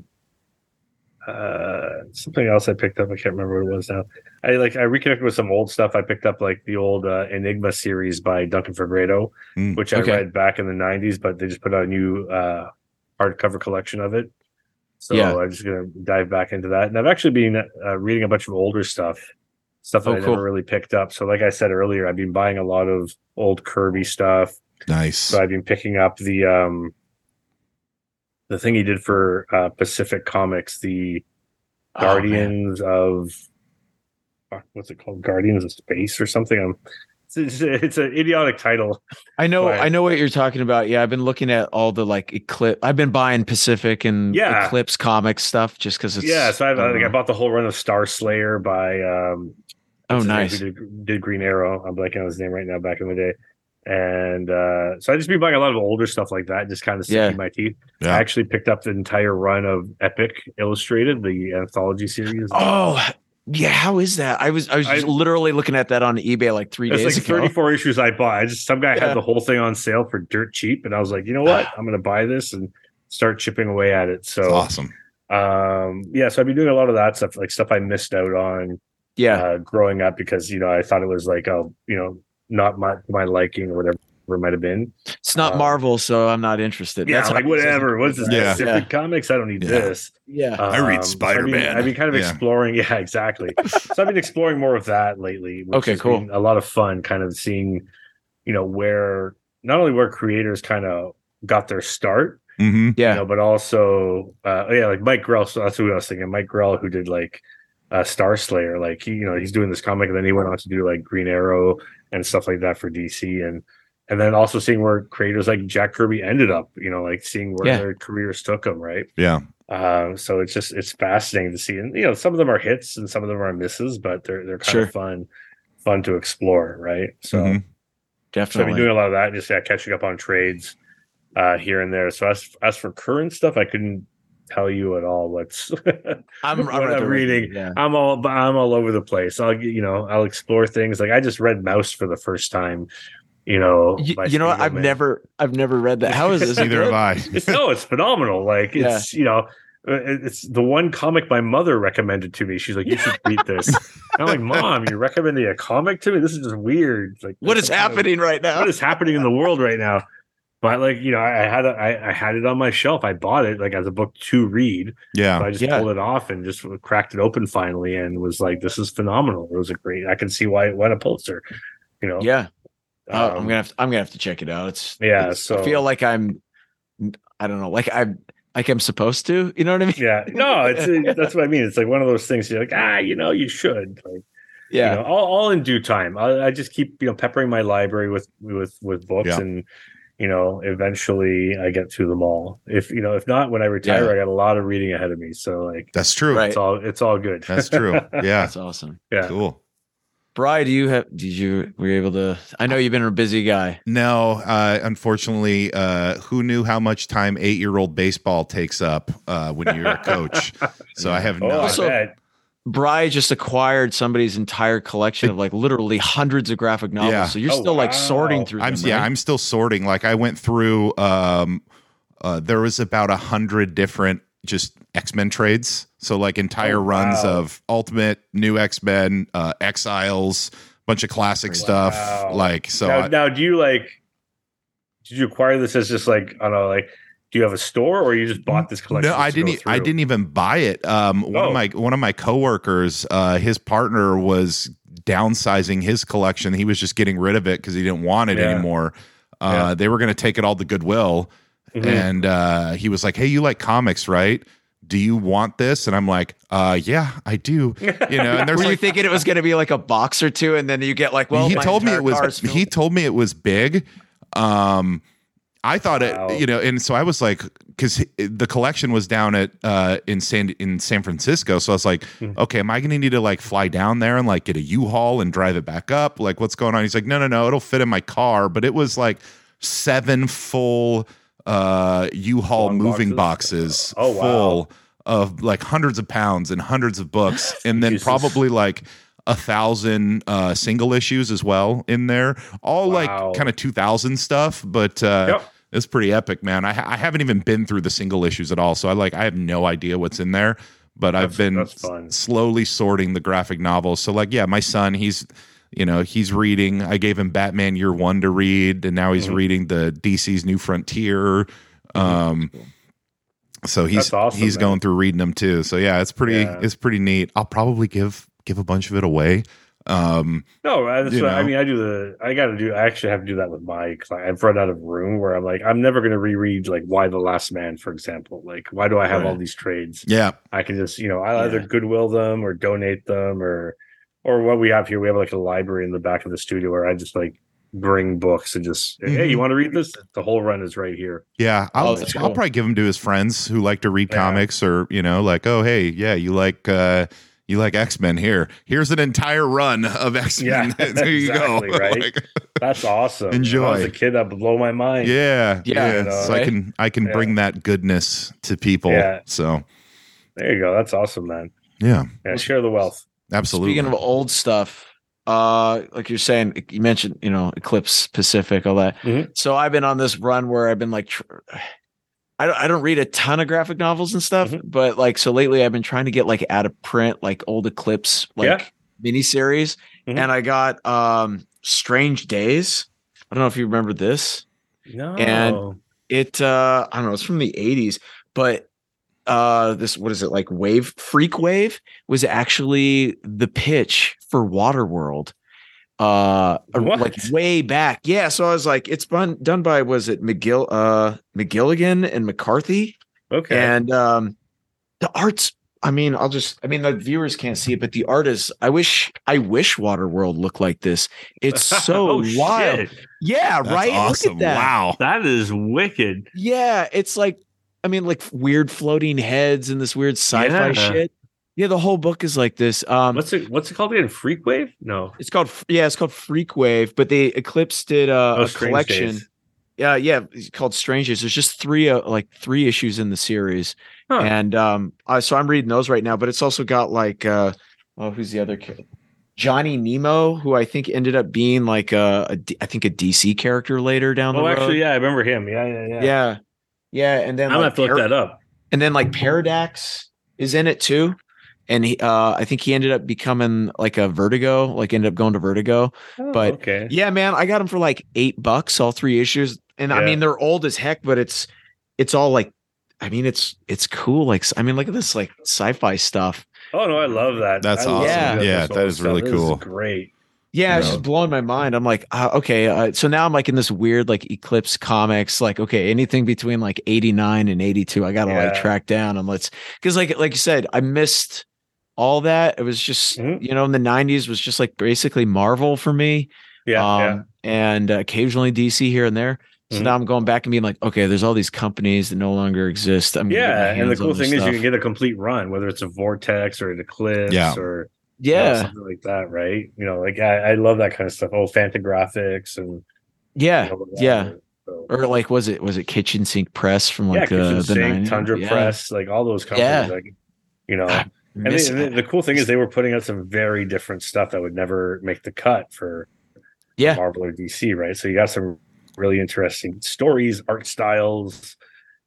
uh, something else I picked up. I can't remember what it was now. I like I reconnected with some old stuff. I picked up like the old uh, Enigma series by Duncan Fegredo, Mm, which I okay. read back in the '90s, but they just put out a new uh, hardcover collection of it. So Yeah. I'm just gonna dive back into that. And I've actually been uh, reading a bunch of older stuff, stuff that Oh, I cool. never really picked up. So like I said earlier, I've been buying a lot of old Kirby stuff. Nice. So I've been picking up the um the thing he did for uh Pacific Comics, the Oh, man. Guardians of fuck, what's it called? Guardians of Space or something. I'm it's, it's, it's an idiotic title. I know, Right. I know what you're talking about. Yeah, I've been looking at all the like Eclipse. I've been buying Pacific and Yeah. Eclipse comics stuff just because it's. yeah, so I've, like, I bought the whole run of Star Slayer by um oh, nice. did, did Green Arrow. I'm blanking on his name right now back in the day. And uh so I just been buying a lot of older stuff like that, just kind of sinking Yeah. my teeth. Yeah. I actually picked up the entire run of Epic Illustrated, the anthology series. Oh, yeah. How is that? I was I was just I- literally looking at that on eBay like three It's days like ago. 34 issues I bought. I just some guy Yeah. had the whole thing on sale for dirt cheap, and I was like, you know what? *sighs* I'm gonna buy this and start chipping away at it. That's So awesome. um yeah, so I've been doing a lot of that stuff, like stuff I missed out on Yeah, uh growing up because you know I thought it was like oh, you know, not my my liking or whatever it might have been. it's not uh, Marvel, so I'm not interested. Yeah, That's like how whatever. What's this? Yeah. Pacific Comics? I don't need Yeah. this. Yeah, I read Um, Spider-Man. I've been, I've been kind of Yeah. exploring. *laughs* Yeah, exactly. so I've been exploring more of that lately. Which Okay, has cool. been A lot of fun, kind of seeing, you know, where not only where creators kind of got their start, hmm yeah, you know, but also, uh, oh, yeah, like Mike Grell. So that's who I was thinking. Mike Grell, who did like uh, Star Slayer. Like he, you know, he's doing this comic, and then he went on to do like Green Arrow and stuff like that for DC, and and then also seeing where creators like Jack Kirby ended up. You know, like seeing where Yeah. their careers took them. Right. Yeah. Uh, so it's just it's fascinating to see, and you know, some of them are hits and some of them are misses, but they're they're kind Sure. of fun, fun to explore, right? So, Mhm. so I've definitely. been doing a lot of that, just yeah, catching up on trades uh, here and there. So as as for current stuff, I couldn't tell you at all what's *laughs* I'm, what I'm, I'm reading. Yeah, I'm all I'm all over the place. I'll you know I'll explore things like I just read Maus for the first time. You know, you, you know? I've Spiegelman. never, I've never read that. How is this? Neither have I. *laughs* It's no, it's phenomenal. Like Yeah. it's you know, uh, it's the one comic my mother recommended to me. She's like, "You should *laughs* read this." And I'm like, "Mom, you're recommending a comic to me? This is just weird." Like, what is there's is some kind of- happening right now? what is happening in the world right now? But like you know, I, I had a, I, I had it on my shelf. I bought it like as a book to read. Yeah. So I just Yeah. pulled it off and just cracked it open finally, and was like, "This is phenomenal." It was a great. I can see why it won a Pulitzer. You know, Yeah, Uh, I'm Um, gonna, have to, I'm gonna have to check it out. It's Yeah, it's- so- I feel like I'm, I don't know, like I'm, like I'm supposed to. You know what I mean? yeah. No, it's *laughs* that's what I mean. It's like one of those things. You're like, ah, you know, you should. Like, Yeah, you know, all, all in due time. I, I just keep you know peppering my library with with with books, Yeah. and you know, eventually I get through them all. If you know, if not, when I retire, Yeah. I got a lot of reading ahead of me. So like, That's true. Right. it's all it's all good. That's true. *laughs* Yeah. that's awesome. yeah. Cool. Bry, do you have? Did you were you able to? I know you've been a busy guy. No, uh, unfortunately, uh, who knew how much time eight year old baseball takes up uh, when you're a coach? *laughs* So I have Oh, no. Also- I bet. Bry just acquired somebody's entire collection of like literally hundreds of graphic novels. Yeah. So you're Oh, still like wow. sorting through I'm them. yeah, right? I'm still sorting. Like I went through um uh there was about a hundred different just X-Men trades. So like entire Oh, runs wow. of Ultimate, New X-Men, uh Exiles, bunch of classic stuff. Like so now, I, now, do you like? Did you acquire this as just like I don't know, like? Do you have a store or you just bought this collection? No, I just to go didn't. I through? didn't even buy it. Um, one Oh. of my one of my coworkers, uh, his partner was downsizing his collection. He was just getting rid of it because he didn't want it Yeah. anymore. Uh, Yeah. They were going to take it all to Goodwill, Mhm. and uh, he was like, "Hey, you like comics, right? Do you want this?" And I'm like, "Uh, yeah, I do." You know, and *laughs* there's Were you like thinking it was going to be like a box or two, and then you get like, well, he my told me it was car is filled? he told me it was big um i thought Wow. it you know and so i was like because the collection was down at uh in san in san francisco so i was like Hmm. okay am i gonna need to like fly down there and like get a u-haul and drive it back up like what's going on he's like no no no it'll fit in my car but it was like seven full uh u-haul Long moving boxes? boxes Oh, wow. full of like hundreds of pounds and hundreds of books *laughs* and then Jesus. probably like a thousand uh single issues as well in there all Wow. like kind of 2000 stuff but uh Yep. It's pretty epic man. I, I haven't even been through the single issues at all so i like i have no idea what's in there but i've been s- slowly sorting the graphic novels. So like yeah my son he's you know he's reading. I gave him batman year one to read and now he's Mhm. reading the dc's new frontier. Um so he's awesome, he's man. going through reading them too. So yeah it's pretty Yeah. it's pretty neat. I'll probably give give a bunch of it away um No, I- that's You what, I mean, I do the. I got to do. I actually have to do that with my. Cause I've run out of room where I'm like, I'm never going to reread like Y the Last Man, for example. Like, why do I have Right. all these trades? yeah I can just, you know, I either Yeah. Goodwill them or donate them or, or what we have here. We have like a library in the back of the studio where I just like bring books and just, hey, Mhm. you want to read this? The whole run is right here. Yeah, I'll, Oh, that's I'll probably give them to his friends who like to read Yeah. comics, or you know, like, oh, hey, yeah, you like uh, you like X Men? Here, here's an entire run of X Men. Yeah, *laughs* there you *laughs* exactly, go. right? Like, That's awesome. Enjoy. When I was a kid, that would blow my mind. yeah, Yeah, yeah. you know, so I can I can Yeah. bring that goodness to people. Yeah. So There you go. That's awesome, man. yeah, Yeah, share the wealth. absolutely. Speaking of old stuff, uh, like you're saying, you mentioned, you know, Eclipse Pacific, all that. Mhm. So I've been on this run where I've been like, tr- I don't, I don't read a ton of graphic novels and stuff, Mhm. but like, so lately I've been trying to get like out of print, like old Eclipse, like Yeah. miniseries, Mhm. and I got um Strange Days. I don't know if you remember this. No. And- It, uh, I don't know, it's from the '80s, but uh this what is it like wave freak wave was actually the pitch for waterworld uh What? like way back yeah so i was like it's been done by was it mcgill uh mcgilligan and mccarthy okay. and um the art's i mean i'll just i mean the viewers can't see it but the art is i wish i wish waterworld looked like this it's *laughs* so Oh, wild shit. yeah That's right awesome. look at that Wow. That is wicked. yeah, it's like I mean, like weird floating heads and this weird sci-fi Yeah. shit. Yeah, the whole book is like this. Um, What's it? What's it called again? Freak Wave? No. it's called yeah, it's called Freak Wave, but they Eclipse did uh, Oh, a collection. Days. Yeah, yeah, it's called Strangers. There's just three uh, like three issues in the series, Huh. and um, uh, so I'm reading those right now. But it's also got like uh, oh, who's the other kid? Johnny Nemo, who I think ended up being like a, a D- I think a DC character later down the Oh, road. actually, yeah, I remember him. Yeah, yeah, yeah. yeah, yeah, and then I'm gonna have to look Par- that up. and then like Paradax is in it too. And he, uh, I think he ended up becoming like a Vertigo, like ended up going to Vertigo. Oh, but- okay. Yeah, man, I got him for like eight bucks, all three issues. And I mean, they're old as heck, but it's, it's all like, I mean, it's, it's cool. Like, I mean, look at this like sci-fi stuff. Oh no, I love that. That's I awesome. that Yeah, this that old is stuff. really This cool. great. Yeah, it's Yeah. just blowing my mind. I'm like, uh, okay, uh, so now I'm like in this weird like Eclipse comics, like okay, anything between like 89 and 82, I gotta like track down and let's because like like you said, I missed all that. It was just Mhm. you know in the 90s was just like basically Marvel for me, Yeah, yeah. um, and uh, occasionally DC here and there. So Mhm. now I'm going back and being like, okay, there's all these companies that no longer exist. I'm gonna get my Yeah, and the cool thing is you can get a complete run, whether it's a vortex or an eclipse Yeah. or you know, yeah, something like that, right? You know, like I, I love that kind of stuff. Oh, Fantagraphics and yeah, yeah. So- Or like, was it was it Kitchen Sink Press from like Kitchen uh, the Sink, 90s? Tundra Yeah. Press, like all those companies. Yeah. Like, you know, Ah, And they, the cool thing is they were putting out some very different stuff that would never make the cut for Yeah. Marvel or DC, right? So you got some really interesting stories, art styles,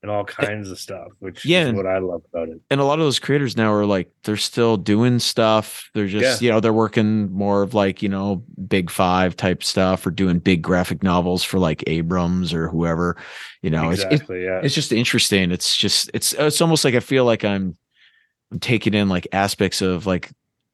and all kinds of stuff, which Yeah, is and- what I love about it. and a lot of those creators now are like they're still doing stuff they're just you know they're working more of like you know big five type stuff or doing big graphic novels for like abrams or whoever you know it's, it's exactly, yeah. it's just interesting it's just it's it's almost like i feel like i'm i'm taking in like aspects of like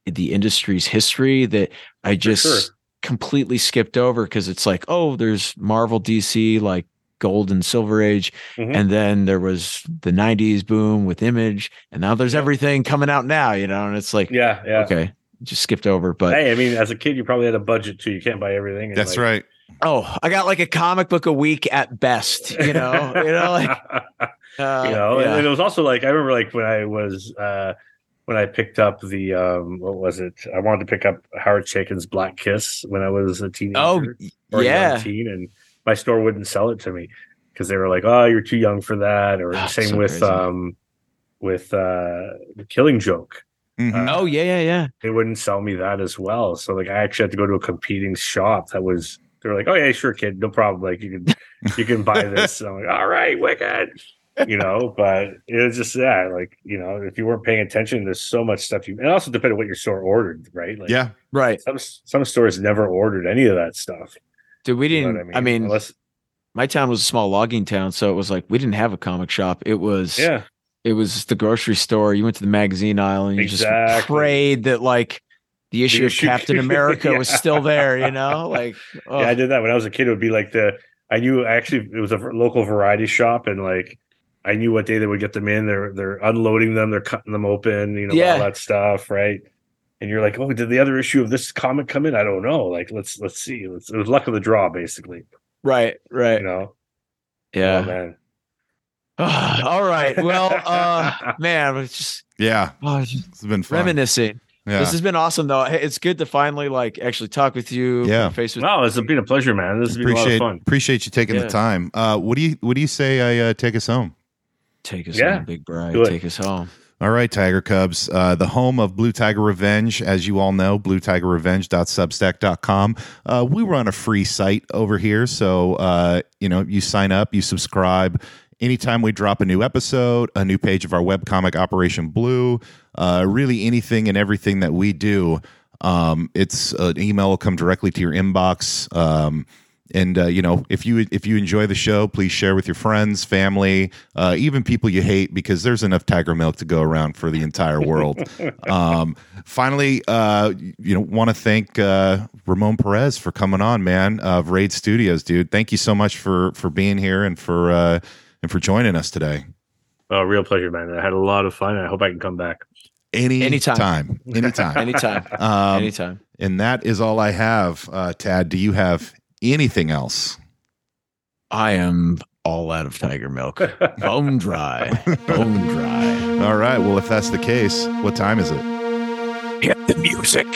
the industry's history that i just sure. completely skipped over because it's like oh there's marvel dc like gold and silver age Mhm. and then there was the 90s boom with image and now there's everything coming out now you know and it's like yeah, yeah. okay just skipped over but Hey, I mean, as a kid, you probably had a budget too. You can't buy everything. That's like- right. oh i got like a comic book a week at best you know you know like *laughs* uh, you know, yeah. and it was also like I remember like when I was uh when I picked up the um what was it? I wanted to pick up Howard Chaykin's Black Kiss when I was a teenager. oh or yeah teen, and my store wouldn't sell it to me because they were like, "Oh, you're too young for that." Or Ah, same so with crazy. um with uh the Killing Joke. Mhm. oh yeah yeah yeah They wouldn't sell me that as well. So like I actually had to go to a competing shop that was. They were like, "Oh yeah, sure, kid, no problem. Like you can you can buy *laughs* this." And I'm like, "All right, wicked." You know, but it was just that, like, you know, if you weren't paying attention, there's so much stuff you. And also depending on what your store ordered, right? Like, yeah. right some some stores never ordered any of that stuff. dude we You know didn't i mean, unless my town was a small logging town so it was like we didn't have a comic shop it was yeah, it was the grocery store. You went to the magazine aisle and you just Exactly. prayed that like the issue of issue- Captain America *laughs* was still there, you know? Like oh, Yeah, I did that when I was a kid. It would be like the I knew actually it was a local variety shop, and like I knew what day they would get them in. They're they're unloading them, they're cutting them open, you know, Yeah. all that stuff, right? And you're like, oh, did the other issue of this comic come in? I don't know. Like, let's let's see. Let's, it was luck of the draw, basically. right, right. You know, Oh, yeah. man. *sighs* All right. Well, uh *laughs* man, it's just Yeah. oh, it's just It's been fun. reminiscing. Yeah. This has been awesome though. Hey, It's good to finally like actually talk with you. Yeah. Face with Wow, it's been a pleasure, man. This has been a lot appreciate of fun. appreciate you taking Yeah. the time. Uh, what do you what do you say I uh, take us home? Take us Yeah. home, Big Bride. Take us home. All right, Tiger Cubs, uh, the home of Blue Tiger Revenge, as you all know, bluetigerrevenge.substack.com. Uh, we run a free site over here. So, uh, you know, you sign up, you subscribe. Anytime we drop a new episode, a new page of our webcomic Operation Blue, uh, really anything and everything that we do, um, it's an email will come directly to your inbox. Um, and uh, you know, if you if you enjoy the show, please share with your friends, family, uh, even people you hate, because there's enough Tiger Milk to go around for the entire world. *laughs* um, finally, uh, you know, want to thank uh, Ramon Perez for coming on, man, of Raid Studios, dude. Thank you so much for for being here and for uh, and for joining us today. Oh, real pleasure, man. I had a lot of fun. I hope I can come back. Any Anytime. time, anytime. Anytime. *laughs* um, Anytime. and that is all I have. Uh, Tad, do you have anything else? I am all out of tiger milk. Bone dry. Bone dry. All right. Well, if that's the case, what time is it? Hit the music.